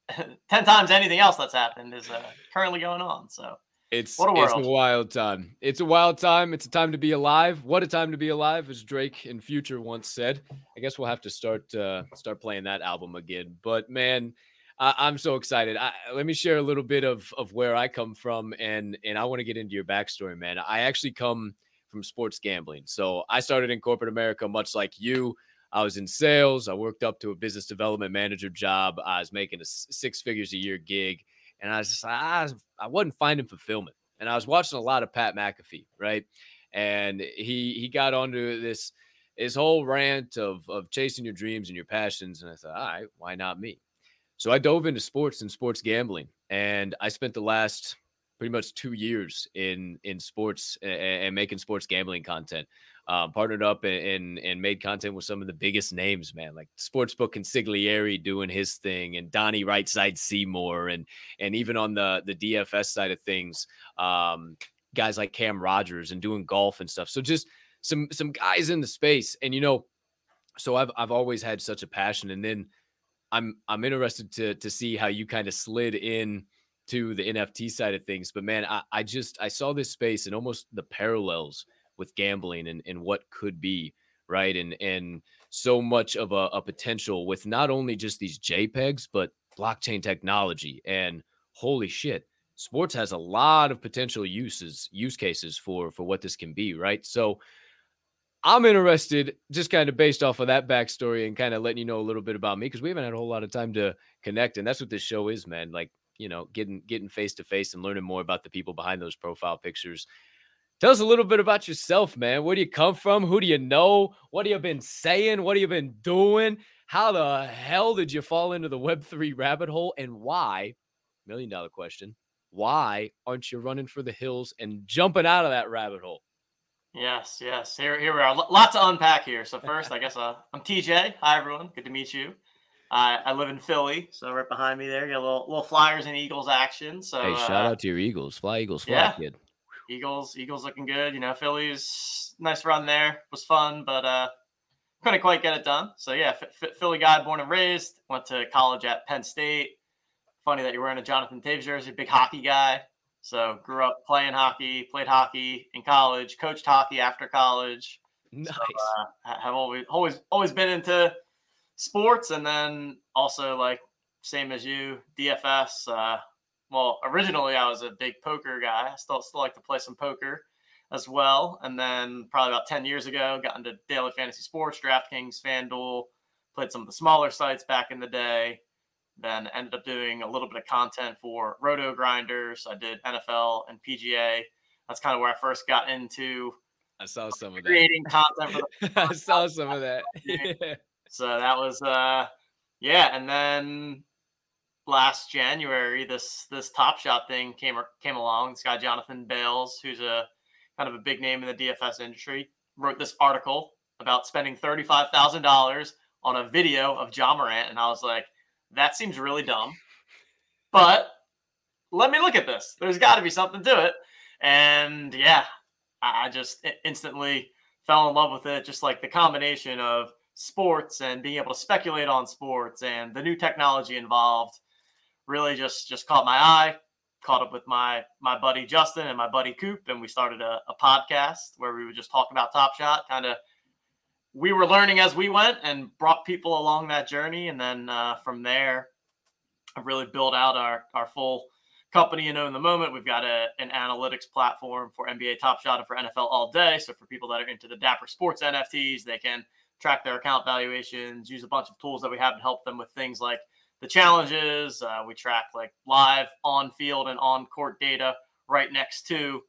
10 times anything else that's happened is uh, currently going on. So it's what a world. it's a wild time. It's a wild time. It's a time to be alive. What a time to be alive, as Drake in Future once said. I guess we'll have to start uh, start playing that album again. But man, I, am so excited. I, let me share a little bit of of where I come from, and and I want to get into your backstory, man. I actually come from sports gambling, so I started in corporate America, much like you. I was in sales. I worked up to a business development manager job. I was making a six figures a year gig, and I was just ah, I, I wasn't finding fulfillment. And I was watching a lot of Pat McAfee, right? And he he got onto this his whole rant of of chasing your dreams and your passions. And I thought, all right, why not me? So I dove into sports and sports gambling, and I spent the last pretty much two years in in sports and, and making sports gambling content. Um, partnered up and, and, and made content with some of the biggest names, man, like Sportsbook Consigliere doing his thing, and Donnie Rightside Seymour, and and even on the the DFS side of things, um, guys like Cam Rogers and doing golf and stuff. So just some some guys in the space, and you know, so I've I've always had such a passion, and then I'm I'm interested to to see how you kind of slid in to the NFT side of things. But man, I, I just I saw this space and almost the parallels with gambling and, and what could be right and and so much of a, a potential with not only just these jpegs but blockchain technology and holy shit sports has a lot of potential uses use cases for for what this can be right so i'm interested just kind of based off of that backstory and kind of letting you know a little bit about me because we haven't had a whole lot of time to connect and that's what this show is man like you know getting getting face to face and learning more about the people behind those profile pictures Tell us a little bit about yourself, man. Where do you come from? Who do you know? What have you been saying? What have you been doing? How the hell did you fall into the Web3 rabbit hole? And why? Million dollar question. Why aren't you running for the hills and jumping out of that rabbit hole? Yes, yes. Here, here we are. Lots to unpack here. So first, I guess uh, I'm TJ. Hi, everyone. Good to meet you. Uh, I live in Philly, so right behind me there, you got a little, little Flyers and Eagles action. So hey, shout uh, out to your Eagles, Fly Eagles, Fly yeah. kid. Eagles, Eagles looking good. You know, Philly's nice run there, was fun, but uh, couldn't quite get it done. So yeah, F- Philly guy, born and raised. Went to college at Penn State. Funny that you're wearing a Jonathan Toews jersey, big hockey guy. So grew up playing hockey, played hockey in college, coached hockey after college. Nice. So, uh, have always always always been into sports, and then also like same as you, DFS. Uh, well, originally I was a big poker guy. I still still like to play some poker as well. And then probably about 10 years ago, got into daily fantasy sports, DraftKings, FanDuel, played some of the smaller sites back in the day. Then ended up doing a little bit of content for Roto Grinders. I did NFL and PGA. That's kind of where I first got into I saw some of that. creating content for the I saw some of that. So that was uh yeah, and then last January this this Top Shot thing came came along. This guy Jonathan Bales, who's a kind of a big name in the DFS industry, wrote this article about spending thirty five thousand dollars on a video of Ja Morant, and I was like, that seems really dumb, but let me look at this. There's got to be something to it, and yeah, I just instantly fell in love with it. Just like the combination of sports and being able to speculate on sports and the new technology involved really just just caught my eye caught up with my my buddy justin and my buddy coop and we started a, a podcast where we would just talk about top shot kind of we were learning as we went and brought people along that journey and then uh, from there I've really built out our our full company you know Own the Moment. We've got a, an analytics platform for nba top shot and for nfl all day so for people that are into the dapper sports nfts they can track their account valuations, use a bunch of tools that we have to help them with things like the challenges. Uh, we track like live on field and on court data right next to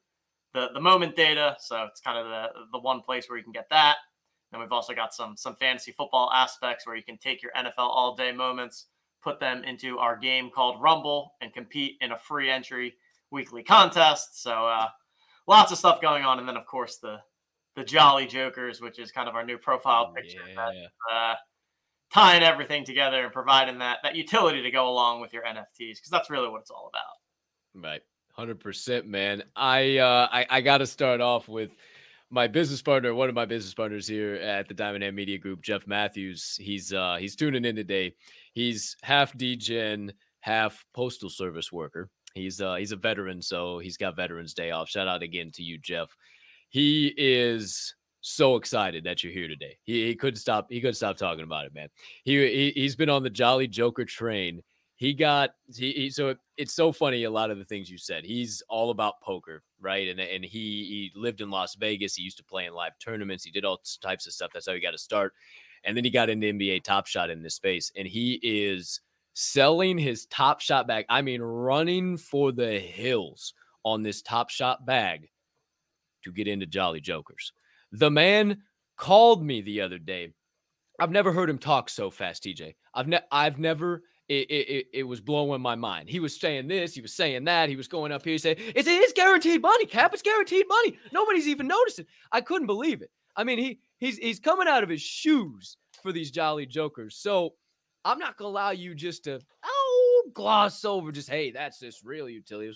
the, the moment data. So it's kind of the, the one place where you can get that. Then we've also got some some fantasy football aspects where you can take your NFL all day moments, put them into our game called Rumble, and compete in a free entry weekly contest. So uh, lots of stuff going on, and then of course the the Jolly Jokers, which is kind of our new profile picture, that, uh, tying everything together and providing that that utility to go along with your NFTs because that's really what it's all about. Right. Hundred percent, man. I uh I, I gotta start off with my business partner, one of my business partners here at the Diamond Hand Media Group, Jeff Matthews. He's uh he's tuning in today. He's half Degen, half postal service worker. He's uh he's a veteran, so he's got Veterans Day off. Shout out again to you, Jeff. He is so excited that you're here today. He, he couldn't stop. He couldn't stop talking about it, man. He, he he's been on the Jolly Joker train. He got he, he so it, it's so funny. A lot of the things you said. He's all about poker, right? And and he he lived in Las Vegas. He used to play in live tournaments. He did all types of stuff. That's how he got to start. And then he got into NBA Top Shot in this space, and he is selling his Top Shot bag. I mean, running for the hills on this Top Shot bag to get into Jolly Jokers. The man called me the other day. I've never heard him talk so fast, TJ. I've ne- I've never. It, it, it, was blowing my mind. He was saying this, he was saying that, he was going up here saying, "It's it's guaranteed money, Cap. It's guaranteed money. Nobody's even noticing." I couldn't believe it. I mean, he he's he's coming out of his shoes for these Jolly Jokers. So I'm not gonna allow you just to oh gloss over just hey, that's this real utility.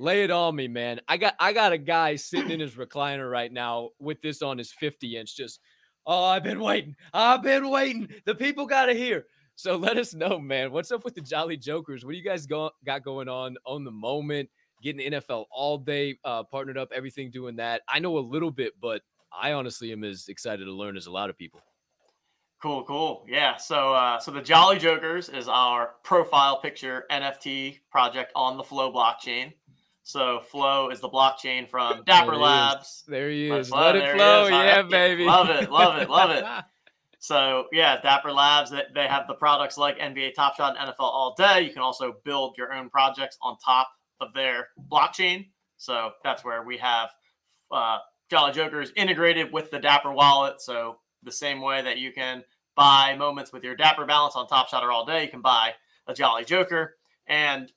Lay it on me, man. I got I got a guy sitting in his recliner right now with this on his 50 inch. Just oh, I've been waiting. I've been waiting. The people gotta hear. So let us know, man. What's up with the Jolly Jokers? What do you guys go, got going on on the moment? Getting NFL all day, uh, partnered up, everything doing that. I know a little bit, but I honestly am as excited to learn as a lot of people. Cool, cool. Yeah. So uh, so the Jolly Jokers is our profile picture NFT project on the Flow blockchain. So Flow is the blockchain from Dapper There he. Labs. There he is. flow, Let it flow. is. Yeah, right. baby. Love it, love it, love it. So yeah, Dapper Labs that they have the products like NBA Top Shot and NFL All Day. You can also build your own projects on top of their blockchain. So that's where we have uh, Jolly Jokers integrated with the Dapper wallet. So the same way that you can buy moments with your Dapper balance on Top Shot or All Day, you can buy a Jolly Joker. And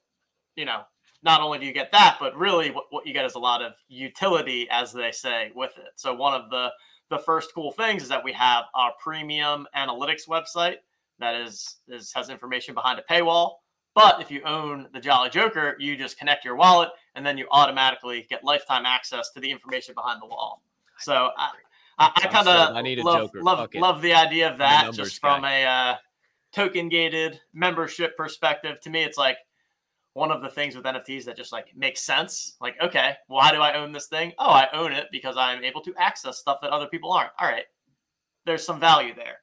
you know, not only do you get that, but really what, what you get is a lot of utility, as they say, with it. So one of the the first cool things is that we have our premium analytics website that is, is has information behind a paywall. But if you own the Jolly Joker, you just connect your wallet and then you automatically get lifetime access to the information behind the wall. So I, I, I kind sold. I need of love, love, love the idea of that just from guy. a uh, token gated membership perspective. To me, it's like one of the things with NFTs that just like makes sense. Like, okay, why do I own this thing? Oh, I own it because I'm able to access stuff that other people aren't. All right, there's some value there.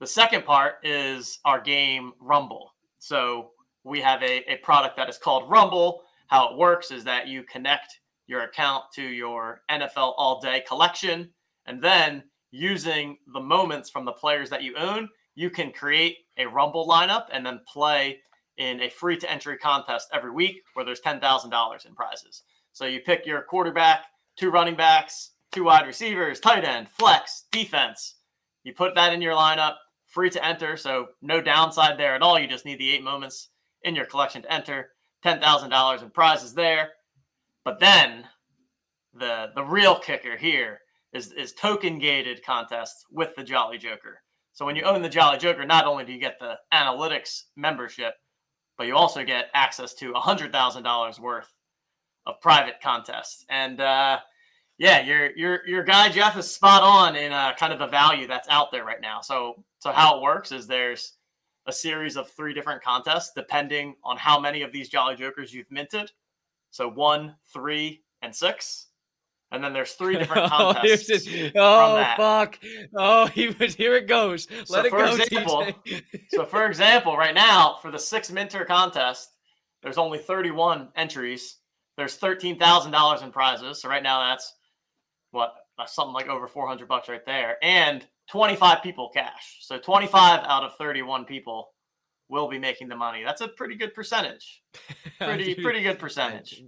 The second part is our game Rumble. So we have a, a product that is called Rumble. How it works is that you connect your account to your NFL All Day collection, and then using the moments from the players that you own, you can create a Rumble lineup and then play in a free to entry contest every week where there's $10,000 in prizes. So you pick your quarterback, two running backs, two wide receivers, tight end, flex, defense. You put that in your lineup, free to enter. So no downside there at all. You just need the eight moments in your collection to enter. $10,000 in prizes there. But then the the real kicker here is is token gated contests with the Jolly Joker. So when you own the Jolly Joker, not only do you get the analytics membership, but you also get access to $100,000 worth of private contests. And uh, yeah, your your your guy Jeff is spot on in uh, kind of the value that's out there right now. So so how it works is there's a series of three different contests depending on how many of these Jolly Jokers you've minted. So one, three, and six. And then there's three different oh, contests. it. oh fuck! Oh, he was. Here it goes. Let So it for go, example- so for example, right now for the six minter contest, there's only 31 entries. There's thirteen thousand dollars in prizes. So right now that's what uh, something like over 400 bucks right there, and 25 people cash. So 25 out of 31 people will be making the money. That's a pretty good percentage. Pretty pretty good percentage.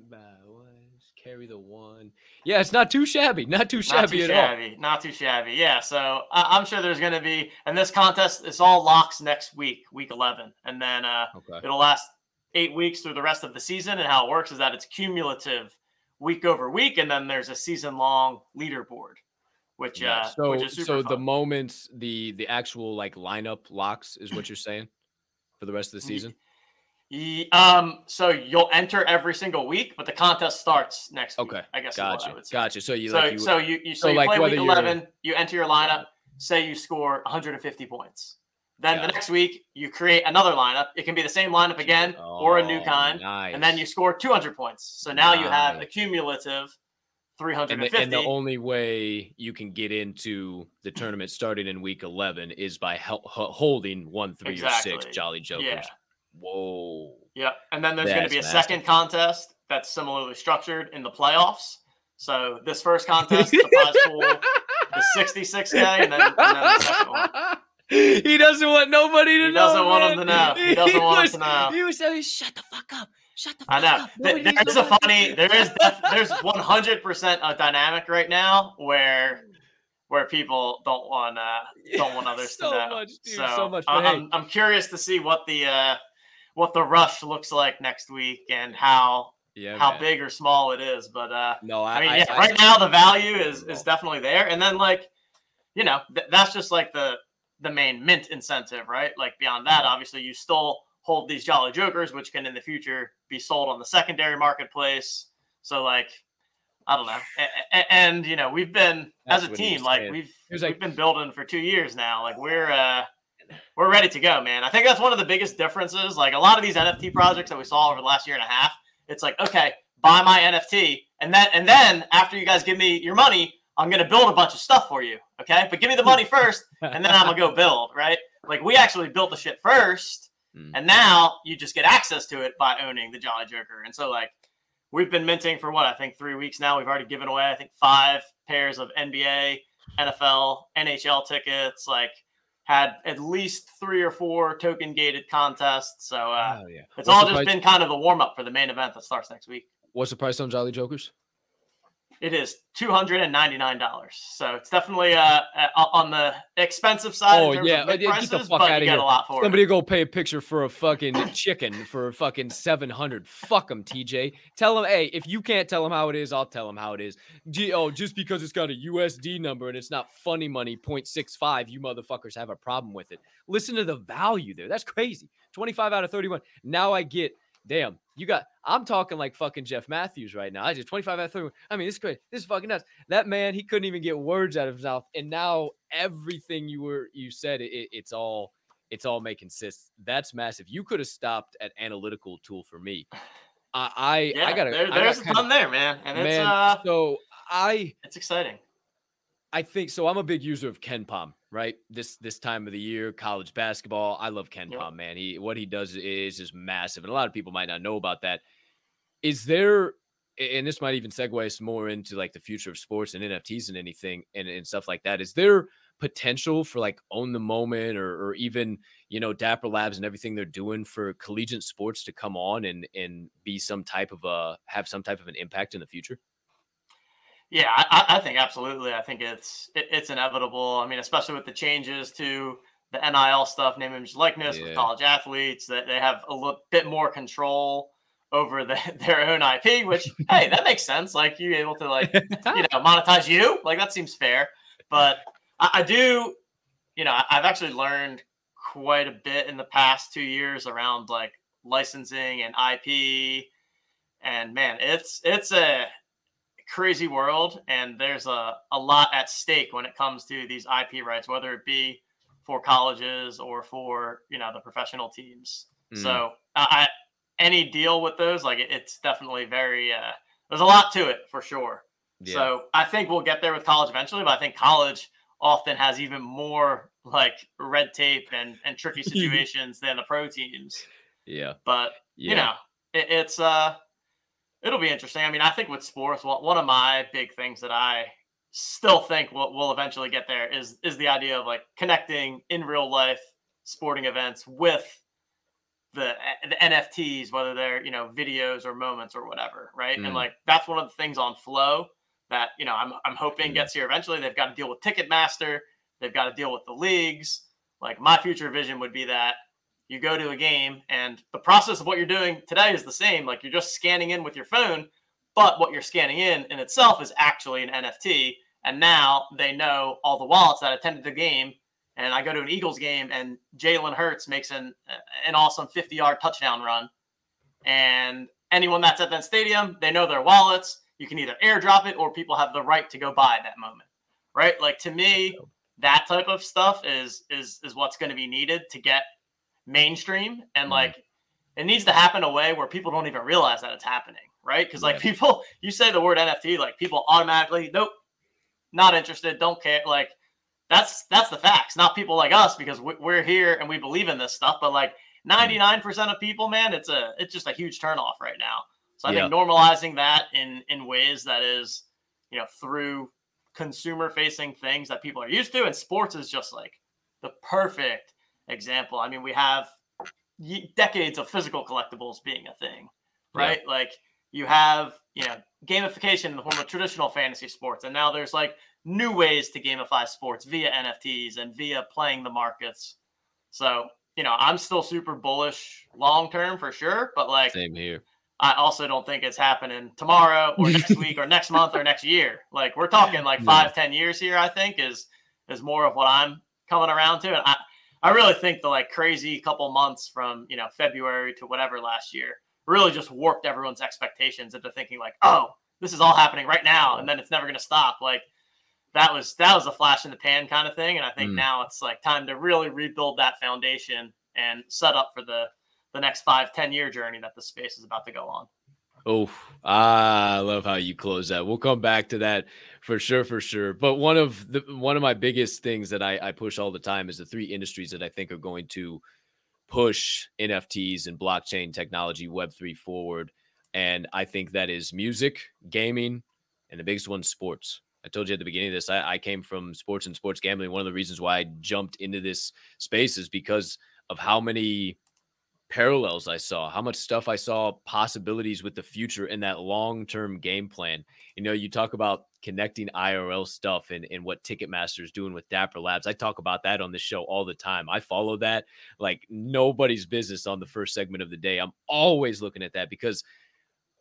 Imagine by one, Carry the one. Yeah, it's not too shabby. Not too Not shabby too at all. Not too shabby. Yeah. So I I'm sure there's going to be, and this contest is all locks next week, week 11, and then uh, Okay. it'll last eight weeks through the rest of the season. And how it works is that it's cumulative week over week, and then there's a season long leaderboard, which Yeah, uh, so which is super so the fun. moments the the actual like lineup locks is what you're saying for the rest of the season. Um, so you'll enter every single week, but the contest starts next week. Okay, I guess. what I Gotcha, would say. gotcha. So you so, like you, so you, you so, so you like play week 11, you enter your lineup, say you score 150 points. Then Got the next week you create another lineup. It can be the same lineup again or a new Oh, kind, and then you score 200 points. So now you have a Nice. cumulative and 350. the, and the only way you can get into the tournament starting in week 11 is by hel- holding one, three, or six Jolly Jokers. Yeah. Whoa. Yep. And then there's going to be a massive. second contest that's similarly structured in the playoffs. So this first contest, the prize pool is 66k, and then, and then the second one. He doesn't want nobody to He know. doesn't want him to know. He doesn't want 'em was- to know. He was saying, "Shut the fuck up! Shut the fuck I know. up!" Th- Nobody There's a funny. There is. There's 100% a dynamic right now where where people don't want uh, don't want others so to know. much, dude. so So, much. I- But hey, I'm, I'm curious to see what the uh, what the rush looks like next week and how yeah, how man. big or small it is. But uh, No, I, I mean, I- yeah, I- right now the value is is definitely there, and then like, you know, th- that's just like the the main mint incentive, right? Like beyond that, obviously, you still hold these Jolly Jokers, which can in the future be sold on the secondary marketplace. So like, I don't know, A- a- and, you know, we've been That's as a team, like saying. we've was we've been building for two years now. Like we're uh we're ready to go, man. I think that's one of the biggest differences. Like a lot of these NFT projects that we saw over the last year and a half, it's like, okay, buy my NFT, and then and then after you guys give me your money, I'm gonna build a bunch of stuff for you. Okay, but give me the money first, and then I'm gonna go build. Right? Like we actually built the shit first, Mm. and now you just get access to it by owning the Jolly Joker. And so like we've been minting for what I think three weeks now. We've already given away I think five pairs of NBA, NFL, NHL tickets. Like had at least three or four token gated contests. So uh, Oh, yeah. it's What's all just price- been kind of the warm up for the main event that starts next week. What's the price on Jolly Jokers? It is two hundred and ninety nine dollars. So it's definitely uh, uh on the expensive side. Oh, yeah, of uh, get the fuck you get here. for it. Somebody go pay a picture for a fucking chicken for a fucking 700. Fuck them, TJ. Tell them, hey, if you can't tell them how it is, I'll tell them how it is. Gee, oh, just because it's got a USD number and it's not funny money 0.65, you motherfuckers have a problem with it. Listen to the value there. That's crazy. 25 out of 31. Now I get, damn, you got, I'm talking like fucking Jeff Matthews right now. I just 25 out of 31. I mean, this is crazy. This is fucking nuts. That man, he couldn't even get words out of his mouth. And now everything you were, you said, it, it- it's all, it's all making sense. That's massive. You could have stopped at analytical tool for me. I I, yeah, I gotta there, I there's a ton there, man, and it's man. uh, so I it's exciting. I think so. I'm a big user of KenPom, right? This this time of the year, college basketball. I love Ken Yep. Palm, man. He what he does is is massive, and a lot of people might not know about that. Is there, and this might even segue us more into like the future of sports and NFTs and anything and, and stuff like that. Is there potential for like own the moment or or even you know Dapper Labs and everything they're doing for collegiate sports to come on and and be some type of a have some type of an impact in the future? Yeah, I, I think absolutely. I think it's it, it's inevitable. I mean, especially with the changes to the NIL stuff, name, image, likeness yeah. with college athletes, that they have a little bit more control over the, their own IP. Which, hey, that makes sense. Like you're able to like you know monetize you, like that seems fair. But I, I do, you know, I've actually learned quite a bit in the past two years around like licensing and IP. And man, it's it's a crazy world, and there's a, a lot at stake when it comes to these IP rights, whether it be for colleges or for you know the professional teams. Mm. So I any deal with those, like it's definitely very uh, there's a lot to it for sure. Yeah. So I think we'll get there with college eventually, but I think college often has even more like red tape and, and tricky situations than the pro teams. Yeah. But yeah. you know, it, it's uh it'll be interesting. I mean, I think with sports, one of my big things that I still think we'll, we'll eventually get there is is the idea of like connecting in real life sporting events with the, the NFTs, whether they're you know videos or moments or whatever, right? Mm. And like that's one of the things on Flow that you know I'm I'm hoping mm. gets here eventually. They've got to deal with Ticketmaster, they've got to deal with the leagues. Like my future vision would be that you go to a game and the process of what you're doing today is the same. Like you're just scanning in with your phone, but what you're scanning in in itself is actually an NFT. And now they know all the wallets that attended the game. And I go to an Eagles game and Jalen Hurts makes an an awesome 50 yard touchdown run. And anyone that's at that stadium, they know their wallets. You can either airdrop it or people have the right to go buy that moment. Right? Like to me, that type of stuff is is is what's going to be needed to get mainstream and mm-hmm. like it needs to happen a way where people don't even realize that it's happening, right? Because like people, you say the word NFT, like people automatically, nope, not interested, don't care. Like that's that's the facts, not people like us because we're here and we believe in this stuff. But like ninety nine percent of people, man, it's a it's just a huge turnoff right now. So I yeah. think normalizing that in in ways that is, you know, through consumer facing things that people are used to, and sports is just like the perfect example. I mean, we have decades of physical collectibles being a thing, right? Yeah. Like you have, you know, gamification in the form of traditional fantasy sports, and now there's like new ways to gamify sports via NFTs and via playing the markets. So, you know, I'm still super bullish long term for sure, but like same here. I also don't think it's happening tomorrow or next week or next month or next year. Like we're talking like five, ten years here. I think is is more of what I'm coming around to, and I I really think the like crazy couple months from you know February to whatever last year really just warped everyone's expectations into thinking like, oh, this is all happening right now, and then it's never going to stop. Like that was that was a flash in the pan kind of thing, and I think mm. now it's like time to really rebuild that foundation and set up for the the next five ten year journey that the space is about to go on. Oh, I love how you close that. We'll come back to that for sure, for sure. But one of the one of my biggest things that I, I push all the time is the three industries that I think are going to push NFTs and blockchain technology, Web three forward. And I think that is music, gaming, and the biggest one, sports. I told you at the beginning of this, I, I came from sports and sports gambling. One of the reasons why I jumped into this space is because of how many parallels I saw, how much stuff I saw, possibilities with the future in that long term game plan. You know, you talk about connecting IRL stuff and, and what Ticketmaster is doing with Dapper Labs. I talk about that on the show all the time. I follow that like nobody's business on the first segment of the day. I'm always looking at that because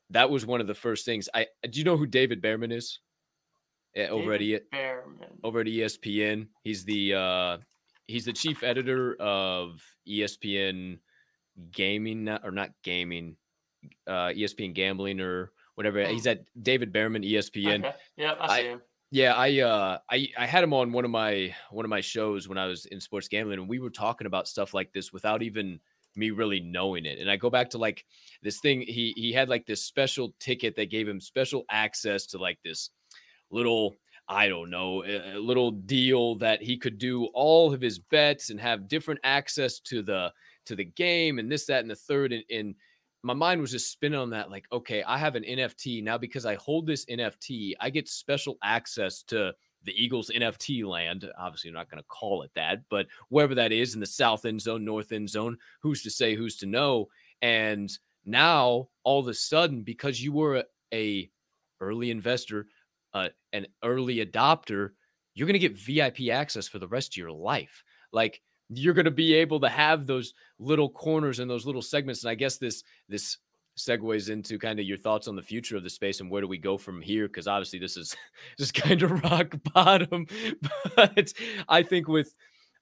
that was one of the first things. I do you know who David Behrman is? Yeah, over at e- over at ESPN. He's the uh he's the chief editor of ESPN gaming or not gaming, uh, ESPN gambling or whatever. He's oh. at David Behrman, ESPN. Okay. Yeah, I see I, him. Yeah, I uh I I had him on one of my one of my shows when I was in sports gambling and we were talking about stuff like this without even me really knowing it. And I go back to like this thing he he had like this special ticket that gave him special access to like this little I don't know, a, little deal that he could do all of his bets and have different access to the to the game and this, that, and the third. And, and my mind was just spinning on that. Like, okay, I have an NFT now because I hold this NFT, I get special access to the Eagles NFT land. Obviously, I'm not going to call it that, but wherever that is in the south end zone, north end zone, who's to say, who's to know? And now all of a sudden, because you were a, a early investor, uh, an early adopter, you're going to get VIP access for the rest of your life. Like you're going to be able to have those little corners and those little segments. And I guess this this segues into kind of your thoughts on the future of the space and where do we go from here? Because obviously this is just kind of rock bottom. But I think with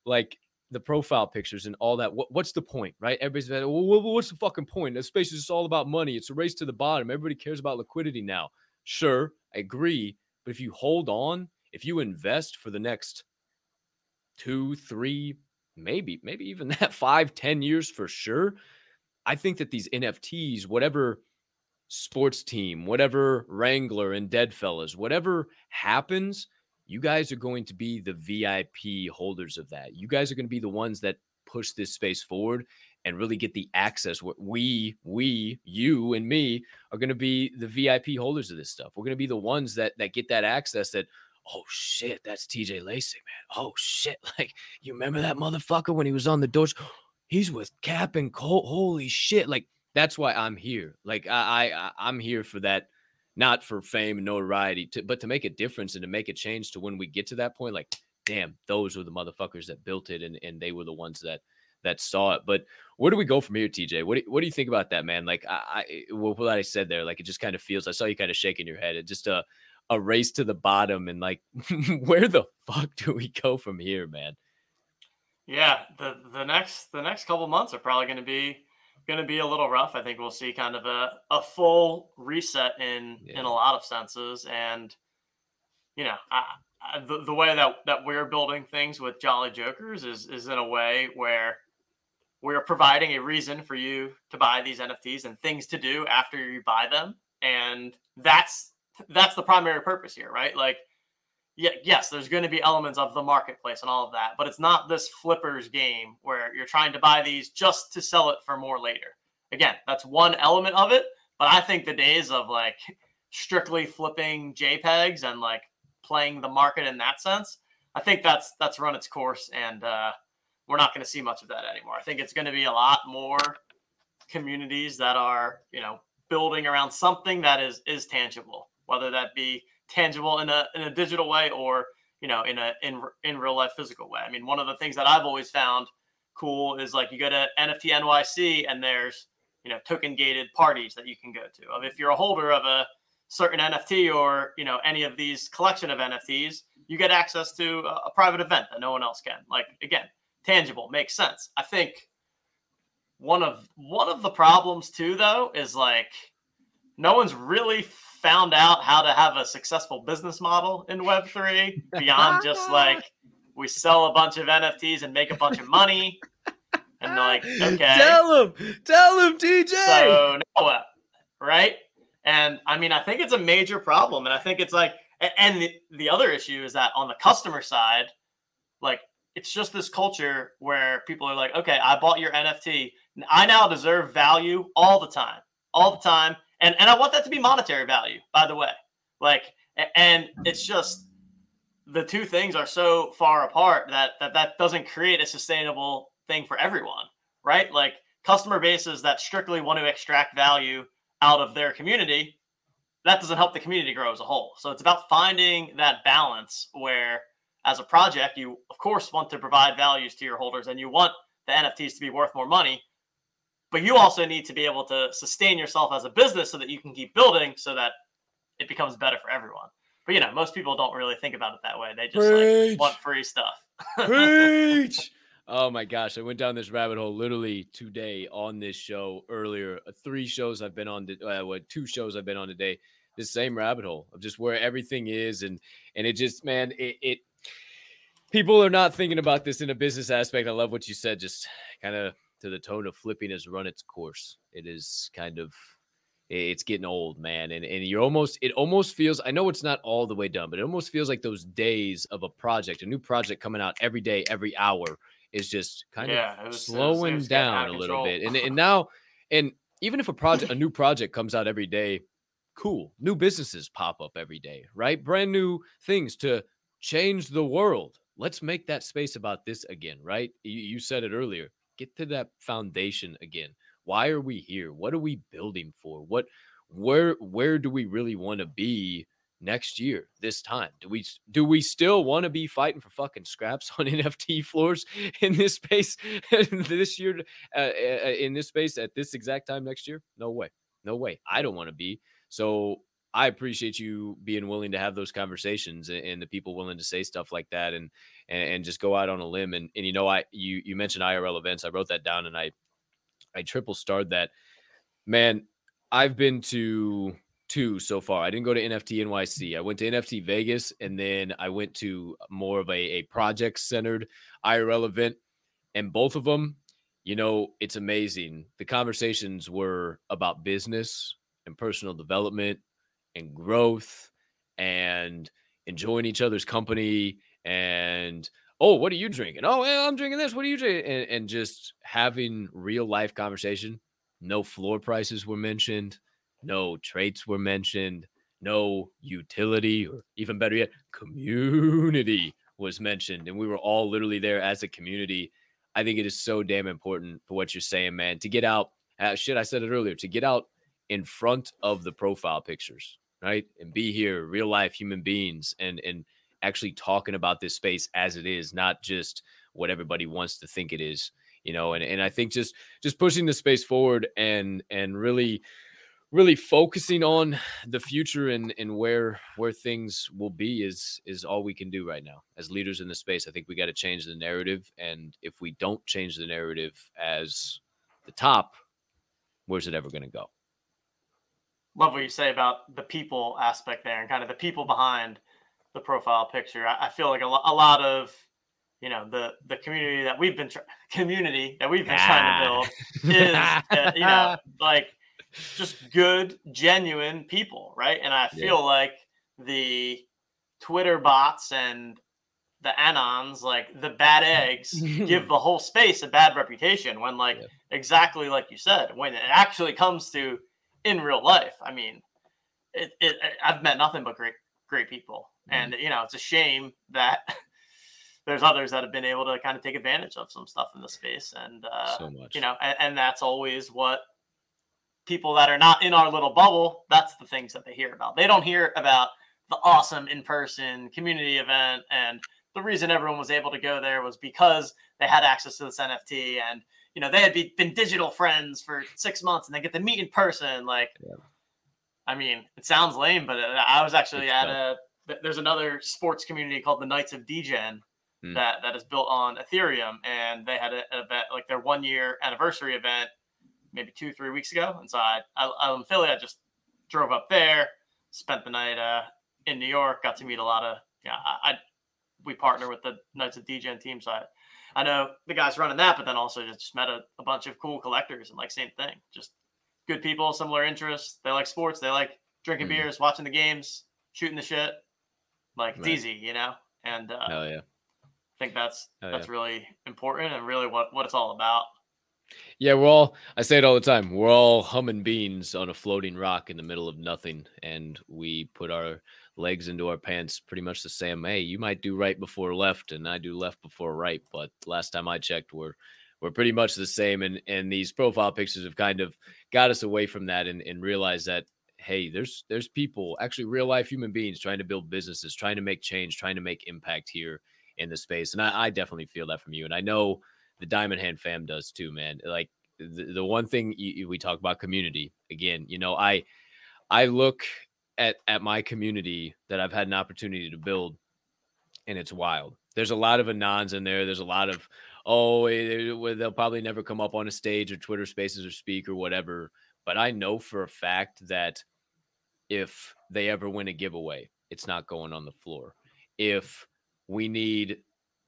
like the profile pictures and all that, what, what's the point, right? Everybody's like, well, what's the fucking point? The space is just all about money. It's a race to the bottom. Everybody cares about liquidity now. Sure, I agree. But if you hold on, if you invest for the next two, three, maybe, maybe even that five, ten years for sure, I think that these NFTs, whatever sports team, whatever Wrangler and Deadfellaz, whatever happens, you guys are going to be the VIP holders of that. You guys are going to be the ones that push this space forward and really get the access. What we, we, you, and me are going to be the VIP holders of this stuff. We're going to be the ones that that get that access. That oh shit, that's TJ Lacey, man. Oh shit, like you remember that motherfucker when he was on the Doors? He's with Cap and Cole. Holy shit! Like that's why I'm here. Like I, I I'm here for that, not for fame and notoriety, to, but to make a difference and to make a change to when we get to that point. Like, damn, those were the motherfuckers that built it, and and they were the ones that that saw it. But where do we go from here, TJ? What do, what do you think about that, man? Like I, I what I said there, like it just kind of feels. I saw you kind of shaking your head. It just a a race to the bottom, and like where the fuck do we go from here, man? Yeah, the the next the next couple months are probably going to be going to be a little rough. I think we'll see kind of a, a full reset in yeah. in a lot of senses, and you know, I, I, the the way that that we're building things with Jolly Jokers is is in a way where we're providing a reason for you to buy these NFTs and things to do after you buy them. And that's that's the primary purpose here, right? Like yeah, yes, there's going to be elements of the marketplace and all of that, but it's not this flippers game where you're trying to buy these just to sell it for more later. Again, that's one element of it, but I think the days of like strictly flipping JPEGs and like playing the market in that sense, I think that's that's run its course and uh we're not going to see much of that anymore. I think it's going to be a lot more communities that are, you know, building around something that is is tangible, whether that be tangible in a in a digital way or you know in a in in real life physical way. I mean, one of the things that I've always found cool is like you go to NFT NYC and there's you know token gated parties that you can go to. Of if you're a holder of a certain NFT or you know any of these collection of NFTs, you get access to a, a private event that no one else can. Like again, tangible, makes sense. I think one of one of the problems too though is like no one's really found out how to have a successful business model in web3 beyond just like we sell a bunch of nfts and make a bunch of money and like okay tell him tell him DJ. so now what uh, right and i mean i think it's a major problem and i think it's like and the, the other issue is that on the customer side like it's just this culture where people are like, okay, I bought your NFT. I now deserve value all the time, all the time. And, and I want that to be monetary value, by the way. Like, and it's just the two things are so far apart that that, that doesn't create a sustainable thing for everyone, right? Like customer bases that strictly want to extract value out of their community, that doesn't help the community grow as a whole. So it's about finding that balance where as a project, you of course want to provide values to your holders and you want the NFTs to be worth more money. But you also need to be able to sustain yourself as a business so that you can keep building so that it becomes better for everyone. But you know, most people don't really think about it that way. They just like want free stuff. Preach. Oh my gosh, I went down this rabbit hole literally today on this show earlier. Uh, three shows I've been on, uh, what two shows I've been on today. The same rabbit hole of just where everything is, and and it just man, it, it people are not thinking about this in a business aspect. I love what you said, just kind of to the tone of flipping has run its course. It is kind of it's getting old, man. And and you're almost it almost feels I know it's not all the way done, but it almost feels like those days of a project, a new project coming out every day, every hour is just kind yeah, of was, slowing it was, it down a little bit. And and now and even if a project a new project comes out every day, cool. New businesses pop up every day, right? Brand new things to change the world let's make that space about this again, right? You, you said it earlier. Get to that foundation again. Why are we here? What are we building for? What where where do we really want to be next year this time do we do we still want to be fighting for fucking scraps on nft floors in this space this year uh, uh, in this space at this exact time next year no way no way i don't want to be so i appreciate you being willing to have those conversations and, and the people willing to say stuff like that and, and and just go out on a limb and and you know i you you mentioned irl events i wrote that down and i i triple starred that man i've been to two so far. I didn't go to NFT NYC. I went to NFT Vegas and then I went to more of a, a project centered IRL event. And both of them, you know, it's amazing. The conversations were about business and personal development and growth and enjoying each other's company and oh what are you drinking oh yeah, i'm drinking this what are you drinking and, and just having real life conversation no floor prices were mentioned no traits were mentioned, no utility, or even better yet, community was mentioned. And we were all literally there as a community. I think it is so damn important for what you're saying, man, to get out. Uh, shit, I said it earlier, to get out in front of the profile pictures, right? And be here, real life human beings, and and actually talking about this space as it is, not just what everybody wants to think it is, you know. And and I think just just pushing the space forward and and really really focusing on the future and and where where things will be is is all we can do right now as leaders in the space i think we got to change the narrative and if we don't change the narrative as the top where's it ever going to go love what you say about the people aspect there and kind of the people behind the profile picture i, I feel like a, lo- a lot of you know the the community that we've been community that we've been ah. trying to build is uh, you know like just good, genuine people, right? And I feel yeah. like the Twitter bots and the anons, like the bad eggs, give the whole space a bad reputation when, like, yeah. exactly like you said, when it actually comes to in real life, I mean, it, it I've met nothing but great, great people. Mm-hmm. And, you know, it's a shame that there's others that have been able to kind of take advantage of some stuff in the space. And, uh, so you know, and, and that's always what people that are not in our little bubble, that's the things that they hear about. They don't hear about the awesome in person community event. And the reason everyone was able to go there was because they had access to this NFT and, you know, they had be, been digital friends for six months and they get to meet in person. Like, yeah. I mean, it sounds lame, but I was actually it's at a, there's another sports community called the Knights of Degen. Mm. That, that is built on Ethereum, and they had an event like their one year anniversary event maybe two, three weeks ago. And so I, I, I'm in Philly. I just drove up there, spent the night uh, in New York, got to meet a lot of, yeah, I, I we partner with the Knights of Degen team. So I, I know the guys running that, but then also just met a, a bunch of cool collectors and like same thing, just good people, similar interests. They like sports. They like drinking mm-hmm. beers, watching the games, shooting the shit. Like it's right. easy, you know? And uh, Hell yeah. I think that's, Hell that's yeah. really important and really what, what it's all about. Yeah, we're all, I say it all the time, we're all humming beans on a floating rock in the middle of nothing. And we put our legs into our pants pretty much the same. Hey, you might do right before left, and I do left before right. But last time I checked, we're, we're pretty much the same. And, and these profile pictures have kind of got us away from that and, and realized that hey there's there's people actually real life human beings trying to build businesses trying to make change trying to make impact here in the space and I, I definitely feel that from you and i know the Diamond Hand fam does too, man. Like the, the one thing you, we talk about community again, you know, I I look at at my community that I've had an opportunity to build, and it's wild. There's a lot of anons in there. There's a lot of oh, eh, they'll probably never come up on a stage or Twitter Spaces or speak or whatever. But I know for a fact that if they ever win a giveaway, it's not going on the floor. If we need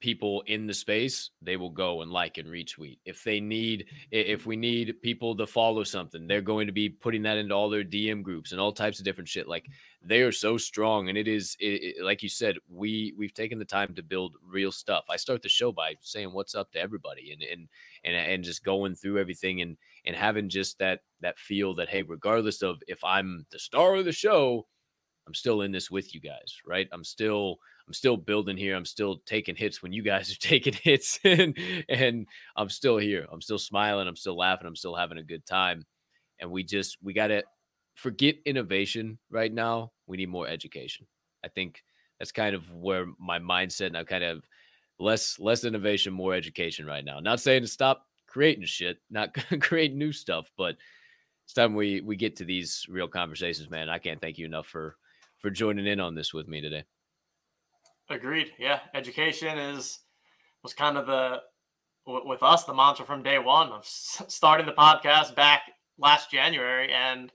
people in the space, they will go and like and retweet. If they need, if we need people to follow something, they're going to be putting that into all their DM groups and all types of different shit. Like they are so strong, and it is, it, it, like you said, we we've taken the time to build real stuff. I start the show by saying what's up to everybody, and and and and just going through everything and and having just that that feel that hey, regardless of if I'm the star of the show, I'm still in this with you guys, right? I'm still I'm still building here. I'm still taking hits when you guys are taking hits, and and I'm still here. I'm still smiling. I'm still laughing. I'm still having a good time. And we just we got to forget innovation right now. We need more education. I think that's kind of where my mindset and I kind of less less innovation, more education right now. Not saying to stop creating shit, not create new stuff, but it's time we we get to these real conversations, man. I can't thank you enough for for joining in on this with me today. Agreed. Yeah, education is was kind of the with us the mantra from day one of starting the podcast back last January, and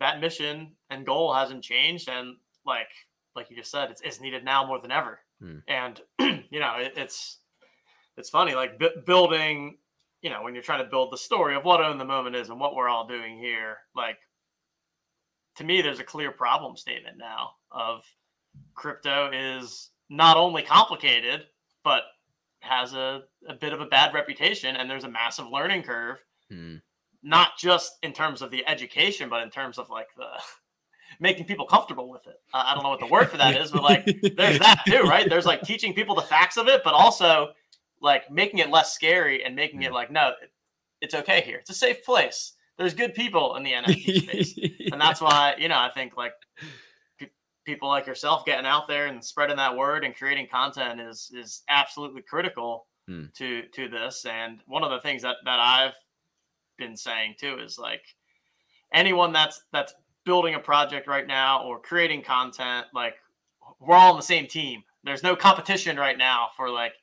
that mission and goal hasn't changed. And like like you just said, it's, it's needed now more than ever. Hmm. And you know, it, it's it's funny like b- building. You know, when you're trying to build the story of what own the moment is and what we're all doing here, like to me, there's a clear problem statement now of crypto is not only complicated, but has a, a bit of a bad reputation and there's a massive learning curve hmm. not just in terms of the education but in terms of like the making people comfortable with it. Uh, i don't know what the word for that is but like there's that too right? There's like teaching people the facts of it but also like making it less scary and making it like no it's okay here. It's a safe place. There's good people in the nft space. And that's why you know i think like people like yourself getting out there and spreading that word and creating content is is absolutely critical hmm. to to this. And one of the things that that I've been saying too is like anyone that's that's building a project right now or creating content, like we're all on the same team. There's no competition right now for like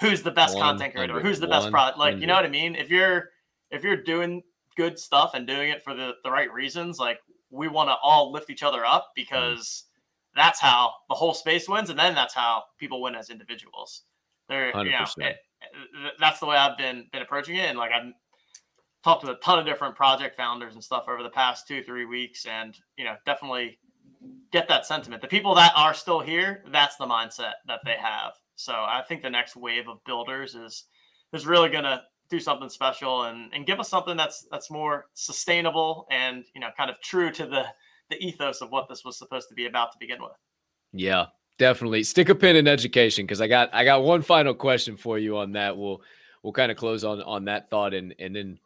who's the best content creator, who's the best product. Like, you know what I mean? If you're if you're doing good stuff and doing it for the, the right reasons, like we want to all lift each other up hmm. because that's how the whole space wins, and then that's how people win as individuals. They're, you know, it, that's the way I've been been approaching it, and like I've talked to a ton of different project founders and stuff over the past two three weeks, and you know, definitely get that sentiment. The people that are still here, that's the mindset that they have. So I think the next wave of builders is is really going to do something special and and give us something that's that's more sustainable and you know kind of true to the the ethos of what this was supposed to be about to begin with. Yeah, definitely. Stick a pin in education because I got I got one final question for you on that. We'll we'll kind of close on on that thought and and then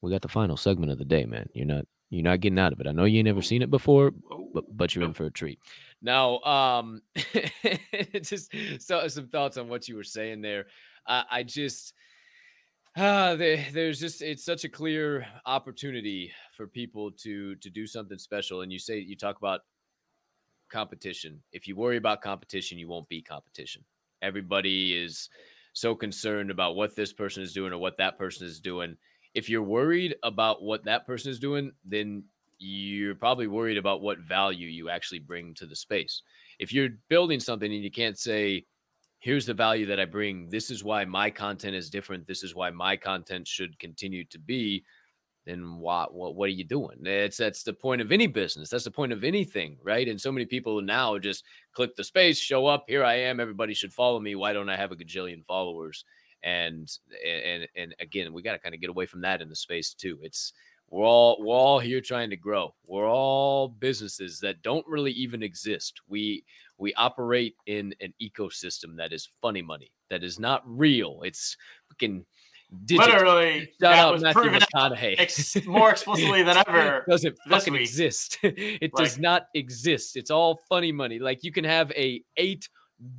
we got the final segment of the day, man. You're not you're not getting out of it. I know you ain't never seen it before, but but you're in for a treat. Now, um, just so, some thoughts on what you were saying there. I, I just uh, there's just it's such a clear opportunity for people to to do something special. And you say you talk about competition. If you worry about competition, you won't be competition. Everybody is so concerned about what this person is doing or what that person is doing. If you're worried about what that person is doing, then you're probably worried about what value you actually bring to the space. If you're building something and you can't say, here's the value that I bring. This is why my content is different. This is why my content should continue to be. Then what what what are you doing? It's that's the point of any business. That's the point of anything, right? And so many people now just click the space, show up, here I am. Everybody should follow me. Why don't I have a gajillion followers? And and and again, we got to kind of get away from that in the space too. It's we're all we're all here trying to grow. We're all businesses that don't really even exist. We we operate in an ecosystem that is funny money, that is not real. It's fucking. Literally, Shout that out was Matthew proven McConaughey. Ex- more explicitly than ever. it doesn't fucking week. exist. it like, does not exist. It's all funny money. Like you can have a eight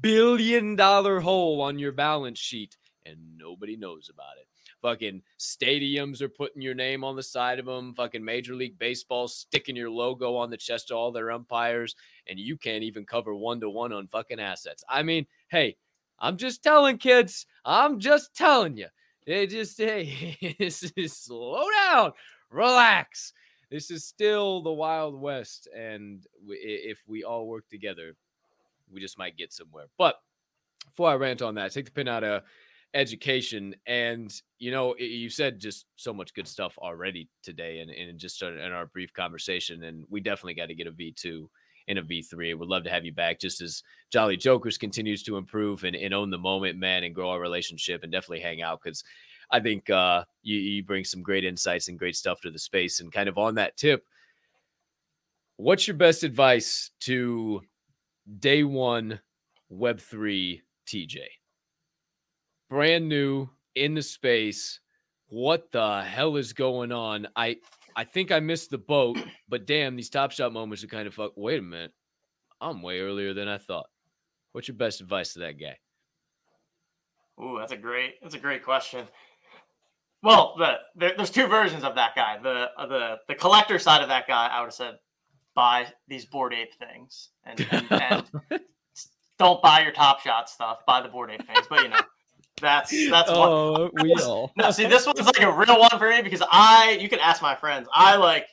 billion dollar hole on your balance sheet and nobody knows about it. Fucking stadiums are putting your name on the side of them. Fucking Major League Baseball sticking your logo on the chest of all their umpires, and you can't even cover one to one on fucking assets. I mean, hey, I'm just telling kids. I'm just telling you. They just hey, this is slow down, relax. This is still the Wild West, and if we all work together, we just might get somewhere. But before I rant on that, take the pin out of education and you know you said just so much good stuff already today and, and just in our brief conversation and we definitely got to get a v2 and a v3 would love to have you back just as jolly jokers continues to improve and, and own the moment man and grow our relationship and definitely hang out because i think uh, you, you bring some great insights and great stuff to the space and kind of on that tip what's your best advice to day one web3 tj brand new in the space. What the hell is going on? I I think I missed the boat, but damn, these top shot moments are kind of fuck. Wait a minute, I'm way earlier than I thought. What's your best advice to that guy? Ooh, that's a great that's a great question. Well, the, the, there's two versions of that guy. The uh, the the collector side of that guy, I would have said, buy these Bored Ape things and, and, and don't buy your Top Shot stuff. Buy the Bored Ape things. But you know, that's that's oh, one. we all. No, see, this one's like a real one for me because I you can ask my friends. I like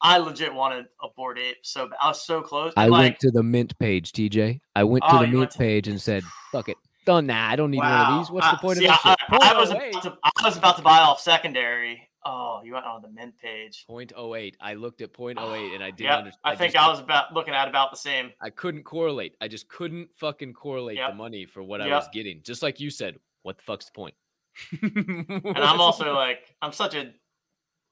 I legit wanted a Bored Ape, so I was so close. I like, went to the mint page, TJ. I went to Oh, the mint to- page and said, "Fuck it, done. Nah, I don't need one of these. What's the Uh, point see, of this I. I, I was 0.08. about to, I was about to buy off secondary. Oh, you went on the mint page. 0.08. I looked at 0.08 and I didn't Yeah, understand. I think I was about looking at about the same. I couldn't correlate. I just couldn't fucking correlate the money for what I was getting. Just like you said, what the fuck's the point? And I'm also like, I'm such a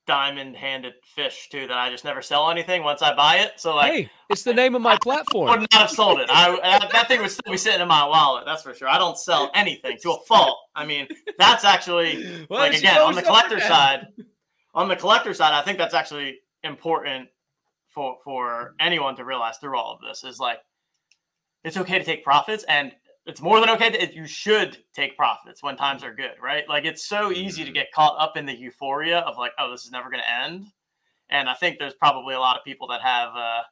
diamond-handed fish too that I just never sell anything once I buy it. So like, hey, it's the name of my I platform. would not have sold it. I that, that thing would still be sitting in my wallet. That's for sure. I don't sell anything to a fault. I mean, that's actually Why like again on the collector that? side. On the collector side, I think that's actually important for for anyone to realize through all of this is like it's okay to take profits and it's more than okay to you should take profits when times are good right like it's so easy to Mhm. get caught up in the euphoria of like oh this is never going to end and i think there's probably a lot of people that have uh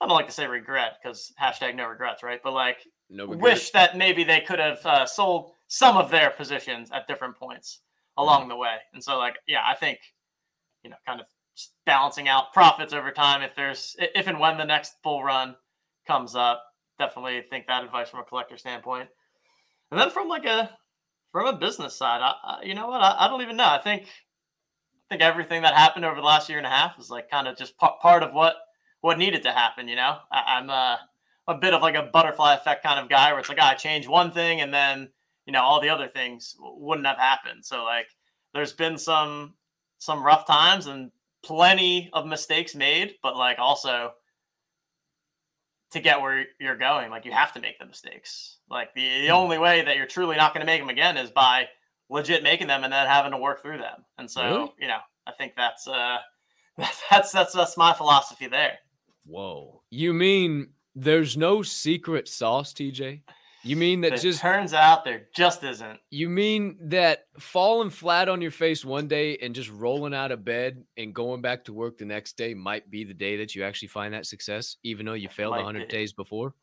i don't like to say regret because hashtag no regrets right but like No wish that maybe they could have uh, sold some of their positions at different points along the way. And so, like, yeah, I think you know, kind of balancing out profits over time. If there's if and when the next bull run comes up, definitely think that advice from a collector standpoint. And then from like a from a business side, I, I, you know what? I, I don't even know. I think I think everything that happened over the last year and a half is like kind of just pa- part of what what needed to happen. You know, I, I'm uh, a bit of like a butterfly effect kind of guy where it's like "Ah, I change one thing and then you know all the other things wouldn't have happened. So like there's been some some rough times and plenty of mistakes made, but like also to get where you're going, like you have to make the mistakes. Like the, the Hmm. only way that you're truly not going to make them again is by legit making them and then having to work through them. And so, Really? you know, I think that's uh that's that's that's my philosophy there. Whoa. You mean there's no secret sauce, TJ? You mean that just turns out there just isn't. you mean that falling flat on your face one day and just rolling out of bed and going back to work the next day might be the day that you actually find that success, even though you failed 100 days before?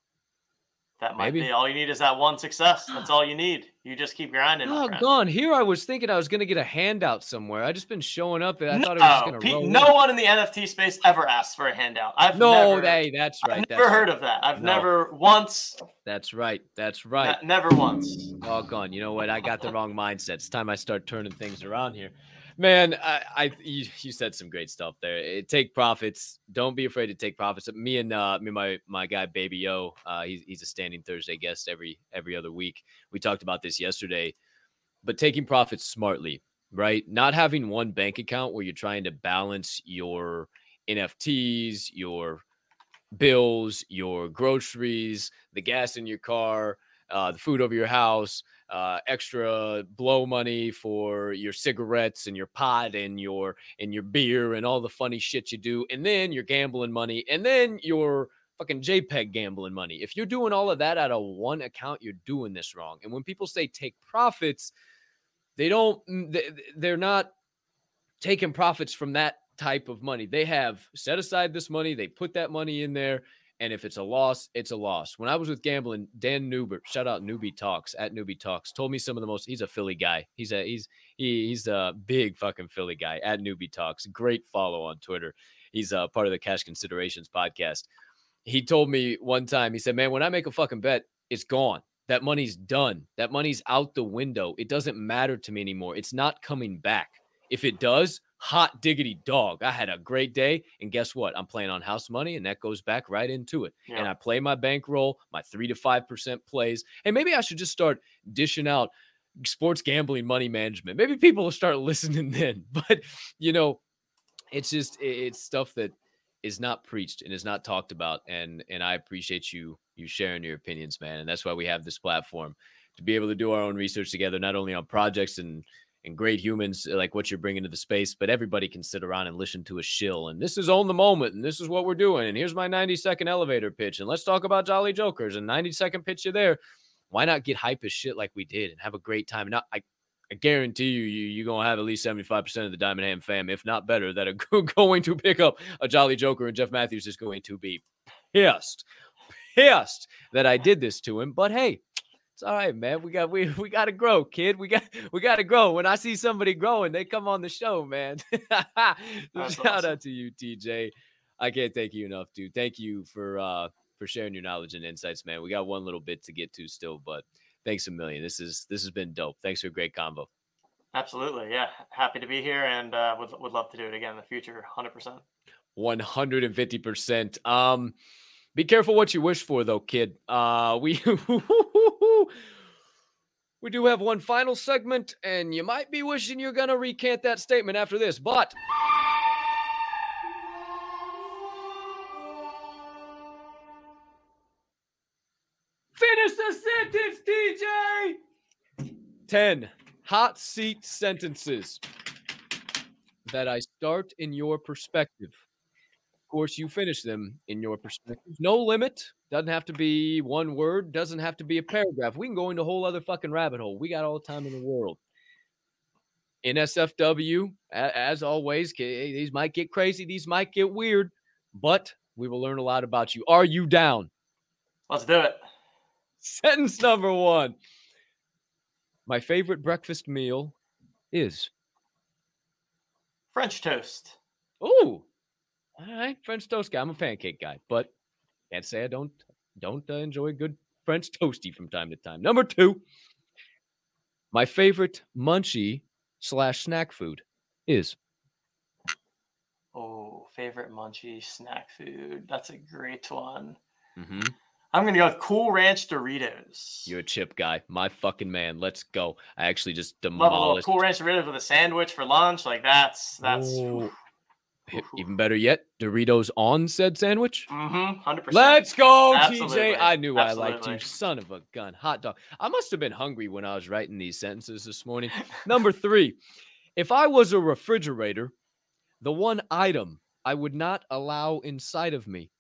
That might Maybe. be all you need is that one success. That's all you need. You just keep grinding. Oh, gone. Here I was thinking I was going to get a handout somewhere. I just been showing up and I thought it was No, going to no in. one in the NFT space ever asks for a handout. I've No, never, hey, that's right. I've that's never heard of that. I've No. never once, That's right. That's right. ne- never once. Doggone. You know what? I got the wrong mindset. It's time I start turning things around here. Man, I, I you, you said some great stuff there. It, take profits. Don't be afraid to take profits. Me and uh, me and my my guy Baby Yo, uh, he's he's a standing Thursday guest every every other week. We talked about this yesterday, but taking profits smartly, right? Not having one bank account where you're trying to balance your NFTs, your bills, your groceries, the gas in your car, uh, the food over your house, uh, extra blow money for your cigarettes and your pot and your and your beer and all the funny shit you do, and then your gambling money, and then your fucking JPEG gambling money. If you're doing all of that out of one account, you're doing this wrong. And when people say take profits, they don't. mm, they- They're not taking profits from that type of money. They have set aside this money, they put that money in there, and if it's a loss, it's a loss. When I was with gambling, Dan Newbert, shout out Newbie Talks at Newbie Talks, told me some of the most. He's a Philly guy. He's a he's he, he's a big fucking Philly guy at Newbie Talks. Great follow on Twitter. He's a part of the Cash Considerations podcast. He told me one time. He said, "Man, when I make a fucking bet, it's gone. That money's done. That money's out the window. It doesn't matter to me anymore. It's not coming back. If it does, hot diggity dog. I had a great day. And guess what? I'm playing on house money, and that goes back right into it. And I play my bankroll, my three to five percent plays. And maybe I should just start dishing out sports gambling money management. Maybe people will start listening then. But you know, it's just it's stuff that is not preached and is not talked about. And and I appreciate you you sharing your opinions, man. And that's why we have this platform to be able to do our own research together, not only on projects and and great humans uh, like what you're bringing to the space, but everybody can sit around and listen to a shill. And this is Own the Moment, and this is what we're doing. And here's my 90 second elevator pitch, and let's talk about Jolly Jokers. And 90 second pitch you there. Why not get hype as shit like we did and have a great time? Now, I, I guarantee you, you you're gonna have at least 75% of the Diamond Hand fam, if not better, that are going to pick up a Jolly Joker, and Jeff Matthews is going to be pissed, pissed that I did this to him. But hey, it's all right, man. We got we we got to grow, kid. We got we got to grow. When I see somebody growing, they come on the show, man. Shout awesome. out to you, TJ. I can't thank you enough, dude. Thank you for uh for sharing your knowledge and insights, man. We got one little bit to get to still, but thanks a million. This is this has been dope. Thanks for a great combo. Absolutely. Yeah. Happy to be here and uh, would, would love to do it again in the future. 100%. 150%. Um be careful what you wish for though, kid. Uh we we do have one final segment and you might be wishing you're going to recant that statement after this, but Finish the sentence, DJ. 10 hot seat sentences that I start in your perspective. Of course, you finish them in your perspective. No limit. Doesn't have to be one word. Doesn't have to be a paragraph. We can go into a whole other fucking rabbit hole. We got all the time in the world. NSFW, as always, these might get crazy. These might get weird, but we will learn a lot about you. Are you down? Let's do it. Sentence number one. My favorite breakfast meal is. French toast. Ooh, all right, French toast guy. I'm a pancake guy, but can't say I don't don't uh, enjoy good French toasty from time to time. Number two, my favorite munchie slash snack food is. Oh, favorite munchie snack food. That's a great one. Mm-hmm. I'm going to go with Cool Ranch Doritos. You're a chip guy, my fucking man. Let's go. I actually just Love a. Cool Ranch Doritos with a sandwich for lunch. Like that's, that's, Oh, H- Even better yet, Doritos on said sandwich. mm-hmm, 100%. Let's go, Absolutely. TJ. I knew I liked you, son of a gun. Hot dog. I must have been hungry when I was writing these sentences this morning. Number three, if I was a refrigerator, the one item I would not allow inside of me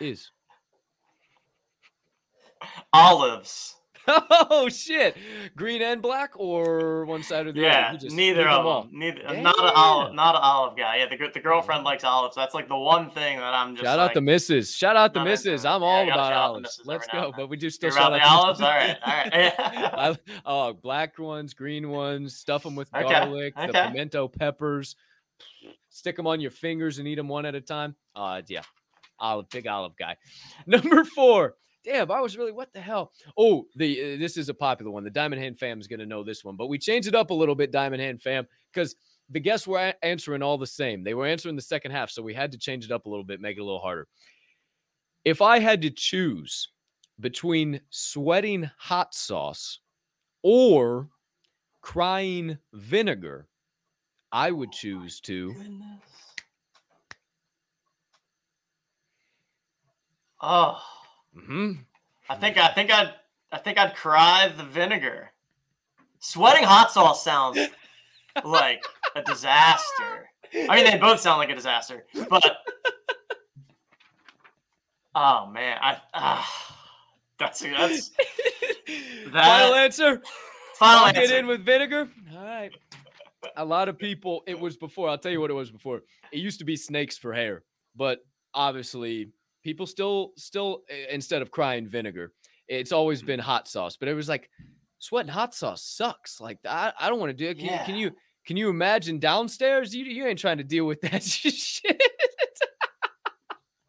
is. Olives. Oh shit! Green and black, or one side or the other? Yeah, You just neither of them all. Neither. I'm not an olive. Not an olive guy. Yeah, the the girlfriend likes olives. That's like the one thing that I'm just. Shout out like, the misses. Shout out the misses. I'm Yeah, all about out olives. Let's go. But we do still You're shout out the olives. All right. All right. I, oh, black ones, green ones, stuff them with Okay, garlic, the pimento peppers, stick them on your fingers and eat them one at a time. Uh, yeah, olive, big olive guy. Number four. Damn, I was really what the hell? Oh, the uh, this is a popular one. The Diamond Hand fam is gonna know this one, but we changed it up a little bit, Diamond Hand fam, because the guests were a- answering all the same. They were answering the second half, so we had to change it up a little bit, make it a little harder. If I had to choose between sweating hot sauce or crying vinegar, I would choose to. Oh, Mhm. I think I think I'd I think I'd cry the vinegar. Sweating hot sauce sounds like a disaster. I mean, they both sound like a disaster, but oh man, I ah, that's that's Final That- answer. final Lock it answer. in with vinegar. All right. A lot of people, it was before. I'll tell you what it was before. It used to be snakes for hair, but obviously people still, still eh, instead of crying vinegar, it's always mm-hmm. been hot sauce. But it was like sweating hot sauce sucks. Like I, I don't want to do it. Can, you- can you, can you imagine downstairs? You, you ain't trying to deal with that shit.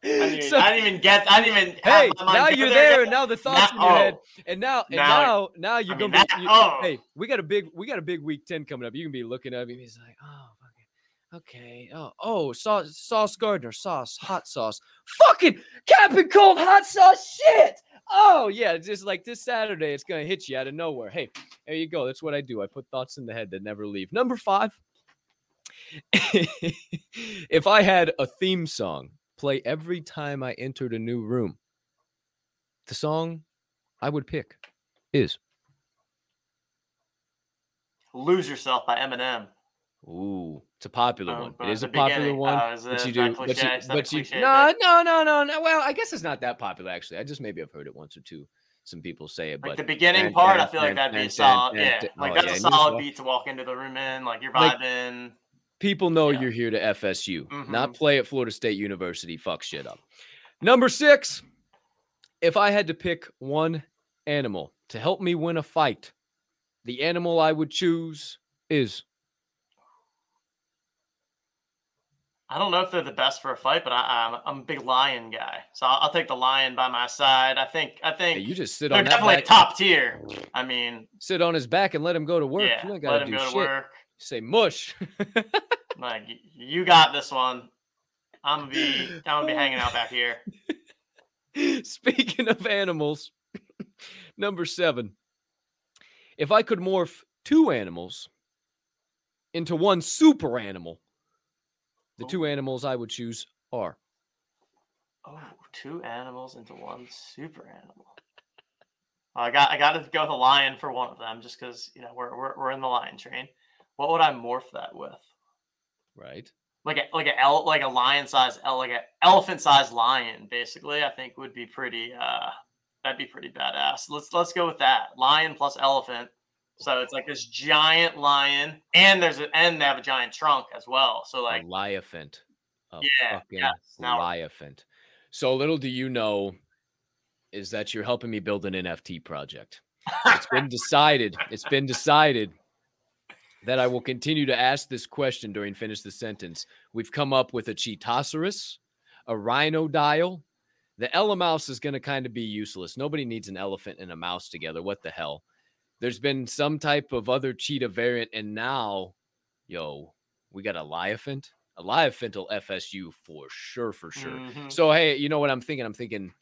I didn't, even, So- I didn't even get. I didn't even. have hey, now you're there and now the thoughts Now- in your head, and now, and Now- now, now you're I mean, gonna be. that- you- oh. Hey, we got a big, we got a big week ten coming up. You can be looking at me. He's like, oh, okay, oh, oh, sauce, sauce Gardner, sauce, hot sauce, fucking Captain Cold hot sauce, shit. Oh yeah, just like this Saturday, it's gonna hit you out of nowhere. Hey, there you go. That's what I do. I put thoughts in the head that never leave. Number five. if I had a theme song play every time I entered a new room, the song I would pick is Lose Yourself by Eminem. Ooh, it's a popular Um, one. It is a popular one. uh, but you do, but you, Is that a but you, cliche no, no, no, no, no. Well, I guess it's not that popular actually. I just maybe I've heard it once or two. Some people say it, Like but the beginning Dun, part, I dun, feel like that'd be a solid. Yeah, like Oh, that's yeah, a and solid walk- beat to walk into the room in. Like you're Like- vibing. people know Yeah. you're here to FSU, not Mhm. play at Florida State University. Fuck shit up. Number six. If I had to pick one animal to help me win a fight, the animal I would choose is I don't know if they're the best for a fight, but I, I'm I'm a big lion guy, so I'll, I'll take the lion by my side. I think I Hey, think you just sit they're on definitely top tier. I mean, sit on his back and let him go to work. yeah, let him do go to shit. work. Say mush. Like you got this one. I'm gonna be I'm gonna be hanging out back here. Speaking of animals, number seven. If I could morph two animals into one super animal, the Oh. two animals I would choose are Oh, two animals into one super animal. I got I got to go with a lion for one of them, just because you know we're, we're we're in the lion train. What would I morph that with? right. Like a like a el- like a lion size like a elephant sized lion, basically. I think would be pretty. uh That'd be pretty badass. Let's let's go with that. Lion plus elephant. So it's like this giant lion, and there's a, and they have a giant trunk as well. So like, a liaphant. A Yeah, yes, now-. So little do you know is that you're helping me build an NFT project. It's been decided. It's been decided that I will continue to ask this question during finish the sentence. We've come up with a cheetosaurus, a rhinodile. The Mouse is going to kind of be useless. Nobody needs an elephant and a mouse together. What the hell? There's been some type of other cheetah variant, and now, yo, we got a liaphant. A will FSU for sure, for sure. Mhm. So hey, you know what I'm thinking? I'm thinking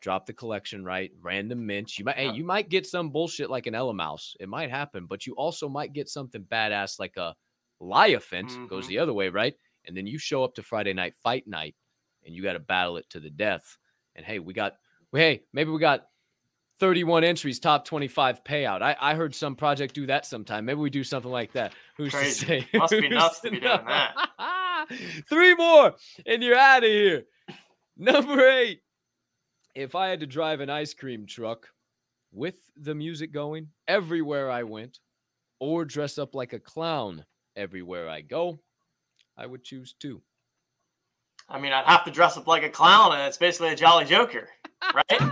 drop the collection, right? Random mints. You might hey, you might get some bullshit like an Ella Mouse. It might happen, but you also might get something badass like a Liaphant goes Mhm. the other way, right? And then you show up to Friday night fight night and you got to battle it to the death. And hey, we got hey, maybe we got 31 entries, top 25 payout. I, I heard some project do that sometime. Maybe we do something like that. Who's Crazy. to say? Must be nuts to be doing that. Three more, and you're out of here. Number eight. If I had to drive an ice cream truck with the music going everywhere I went, or dress up like a clown everywhere I go, I would choose two. I mean, I'd have to dress up like a clown, and it's basically a Jolly Joker, right?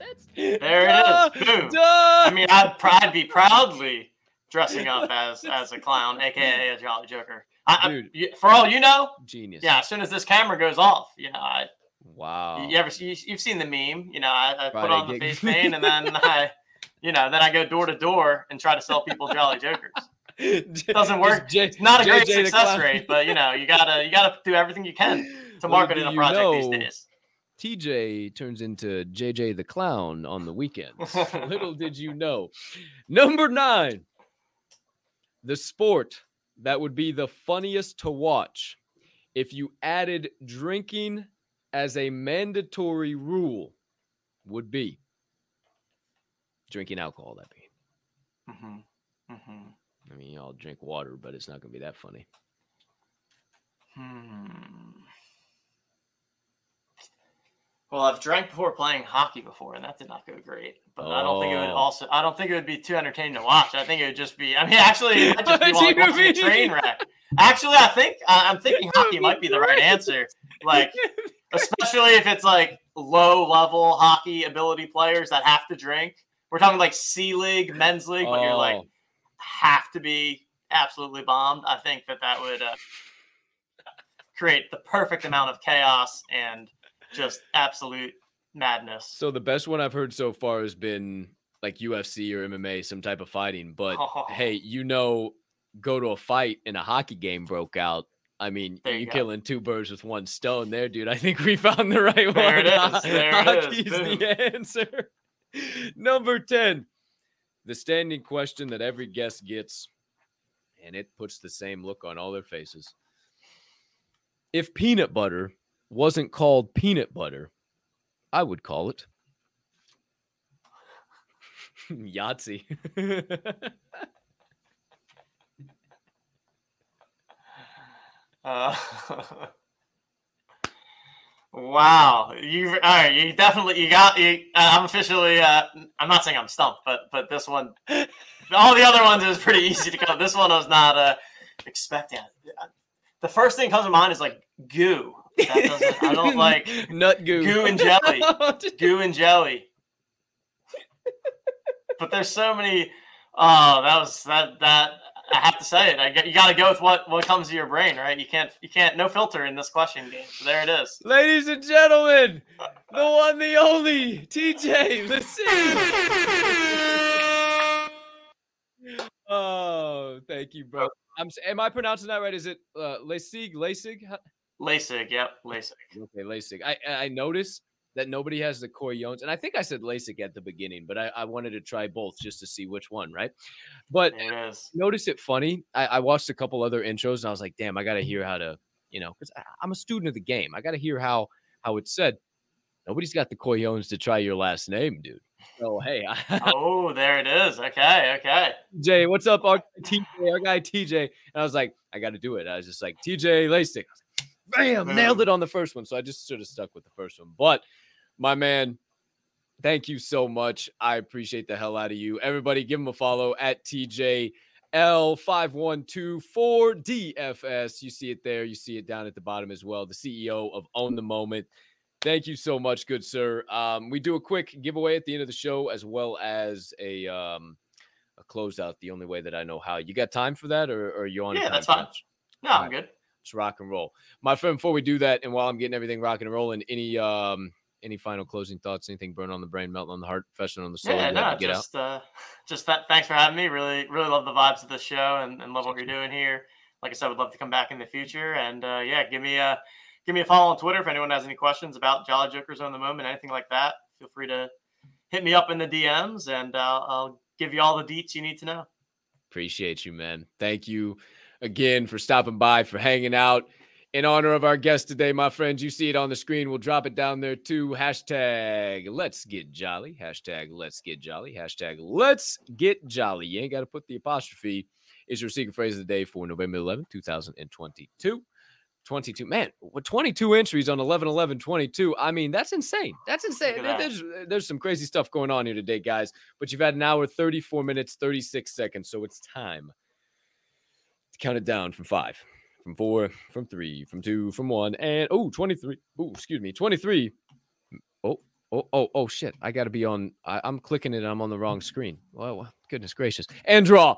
Yes, that's There it is. Boom. I mean, I'd, pr- I'd be proudly dressing up as as a clown, aka a Jolly Joker. I, I- Dude. you- for all you know, genius. yeah. As soon as this camera goes off, you know, I Wow. you ever see, you've seen the meme, you know, I, I put Friday on the face paint, and then I, you know, then I go door to door and try to sell people Jolly Jokers. Doesn't work. J- It's not a great JJ the success rate, but you know, you gotta you gotta do everything you can to market do in a you project these days. TJ turns into JJ the Clown on the weekends. Little did you know. Number nine, the sport that would be the funniest to watch if you added drinking as a mandatory rule would be drinking alcohol. That be. hmm hmm I mean, y'all drink water, but it's not going to be that funny. Hmm. Well, I've drank before playing hockey before, and that did not go great. But I don't think it would Oh. also. I don't think it would be too entertaining to watch. I think it would just be. I mean, actually, might just be like watching a train wreck. Actually, I think I'm thinking hockey might be the right answer. Like, especially if it's like low level hockey ability players that have to drink. We're talking like C League, men's league, but you're like Oh. have to be absolutely bombed. I think that that would uh, create the perfect amount of chaos and just absolute madness. So the best one I've heard so far has been like UFC or MMA, some type of fighting. But Oh. hey, you know, go to a fight and a hockey game broke out. I mean, There you you go. killing two birds with one stone there, dude. I think we found the right There one. it is, there it is, Hockey's boom. the answer. Number 10, the standing question that every guest gets, and it puts the same look on all their faces. If peanut butter wasn't called peanut butter, I would call it Yahtzee. uh, wow, you all right? You definitely you got you. Uh, I'm officially. Uh, I'm not saying I'm stumped, but but this one, all the other ones it was pretty easy to come. This one I was not uh, expecting. The first thing comes to mind is like goo. That doesn't, I don't like nut goo, goo and jelly, goo and jelly. But there's so many. Oh, that was that that I have to say it. I get, you got to go with what what comes to your brain, right? You can't you can't no filter in this question game. So there it is. Ladies and gentlemen, the one, the only TJ. Listen. oh, thank you, bro. I'm. Am I pronouncing that right? Is it uh, Lasig? Lasig? LASIK. Yep, LASIK. Okay, LASIK. I I noticed that nobody has the Koyones, and I think I said LASIK at the beginning, but I, I wanted to try both just to see which one, right? But It is. notice it funny. I, I watched a couple other intros, and I was like, damn, I got to hear how to, you know, because I'm a student of the game. I got to hear how how it's said. Nobody's got the Koyones to try your last name, dude. So hey, Oh, there it is. Okay, okay. Jay, what's up, our TJ, our guy TJ? And I was like, I got to do it. I was just like TJ Laessig. Bam, nailed it on the first one. So I just should have stuck with the first one. But my man, thank you so much. I appreciate the hell out of you. Everybody, give him a follow at TJ L5124DFS. You see it there. You see it down at the bottom as well. The CEO of Own the Moment. Thank you so much, good sir. Um, we do a quick giveaway at the end of the show, as well as a um, a closeout. The only way that I know how. You got time for that, or, or are you on? Yeah, that's fine. No, I'm good. Let's rock and roll, my friend. Before we do that, and while I'm getting everything rocking and rolling, any um any final closing thoughts? Anything burn on the brain, melting on the heart, festering on the soul? Yeah, no, to get out? just uh, just that. Thanks for having me. Really, really love the vibes of the show and, and love what you're doing here. Like I said, would love to come back in the future. And uh, yeah, give me a give me a follow on Twitter if anyone has any questions about Jolly Jokers Own the Moment, anything like that. Feel free to hit me up in the DMs, and uh, I'll give you all the deets you need to know. Appreciate you, man. Thank you again for stopping by, for hanging out. In honor of our guest today, my friends, you see it on the screen. We'll drop it down there too. Hashtag let's get jolly. Hashtag let's get jolly. Hashtag let's get jolly. You ain't got to put the apostrophe. Is your secret phrase of the day for November 11, 2022. 22. Man, with 22 entries on 11 11 22. I mean, that's insane. That's insane. That. There's, there's some crazy stuff going on here today, guys. But you've had an hour, 34 minutes, 36 seconds. So it's time count it down from five, from four, from three, from two, from one, and oh, 23. Oh, excuse me, 23. Oh, oh, oh, oh, shit. I got to be on. I, I'm clicking it I'm on the wrong screen. Well, goodness gracious. And draw.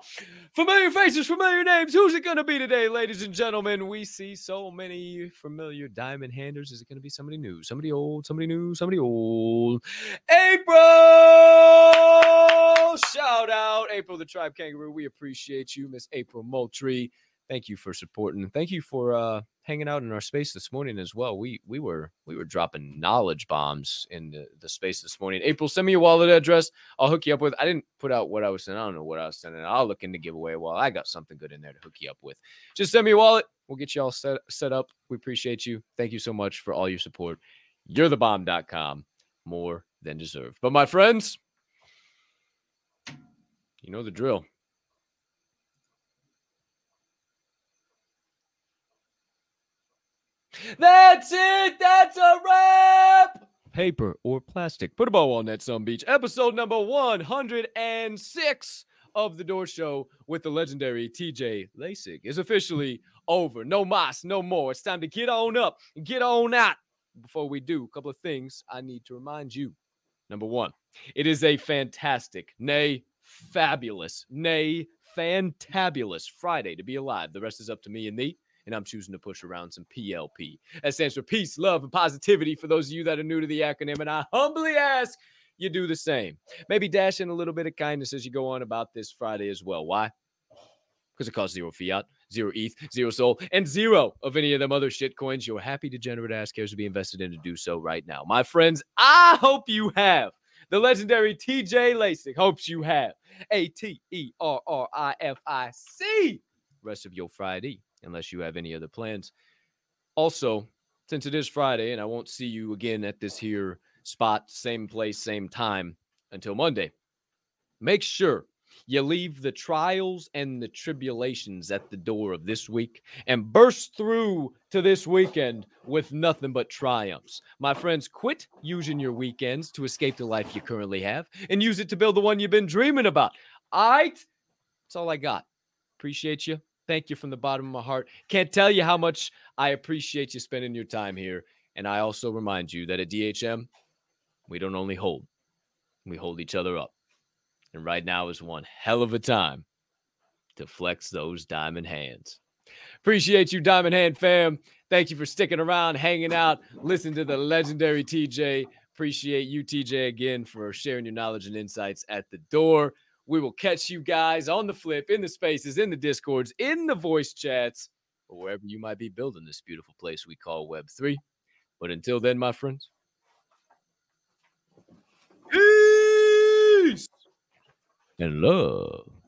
Familiar faces, familiar names. Who's it going to be today, ladies and gentlemen? We see so many familiar diamond handers. Is it going to be somebody new, somebody old, somebody new, somebody old? April! Shout out, April the Tribe Kangaroo. We appreciate you, Miss April Moultrie. Thank you for supporting. Thank you for uh, hanging out in our space this morning as well. We we were we were dropping knowledge bombs in the, the space this morning. April, send me your wallet address. I'll hook you up with. I didn't put out what I was sending. I don't know what I was sending. I'll look into giveaway. Well, I got something good in there to hook you up with. Just send me your wallet. We'll get you all set set up. We appreciate you. Thank you so much for all your support. You're the bomb.com. More than deserved. But my friends, you know the drill. That's it. That's a wrap. Paper or plastic. Put a bow on that some beach. Episode number 106 of the Door Show with the legendary TJ Laessig is officially over. No mas, no more. It's time to get on up and get on out. Before we do, a couple of things I need to remind you. Number one, it is a fantastic, nay, fabulous, nay, fantabulous Friday to be alive. The rest is up to me and thee and I'm choosing to push around some PLP. That stands for peace, love, and positivity for those of you that are new to the acronym. And I humbly ask you do the same. Maybe dash in a little bit of kindness as you go on about this Friday as well. Why? Because it costs zero fiat, zero ETH, zero soul, and zero of any of them other shit coins your happy degenerate ass cares to be invested in to do so right now. My friends, I hope you have. The legendary TJ Laessig hopes you have. A T E R R I F I C. Rest of your Friday unless you have any other plans. Also, since it is Friday and I won't see you again at this here spot, same place, same time until Monday, make sure You leave the trials and the tribulations at the door of this week and burst through to this weekend with nothing but triumphs. My friends, quit using your weekends to escape the life you currently have and use it to build the one you've been dreaming about. Right? That's all I got. Appreciate you. Thank you from the bottom of my heart. Can't tell you how much I appreciate you spending your time here. And I also remind you that at DHM, we don't only hold, we hold each other up. And right now is one hell of a time to flex those diamond hands. Appreciate you, Diamond Hand fam. Thank you for sticking around, hanging out, listening to the legendary TJ. Appreciate you, TJ, again for sharing your knowledge and insights at the door. We will catch you guys on the flip, in the spaces, in the discords, in the voice chats, or wherever you might be building this beautiful place we call Web3. But until then, my friends, peace and love.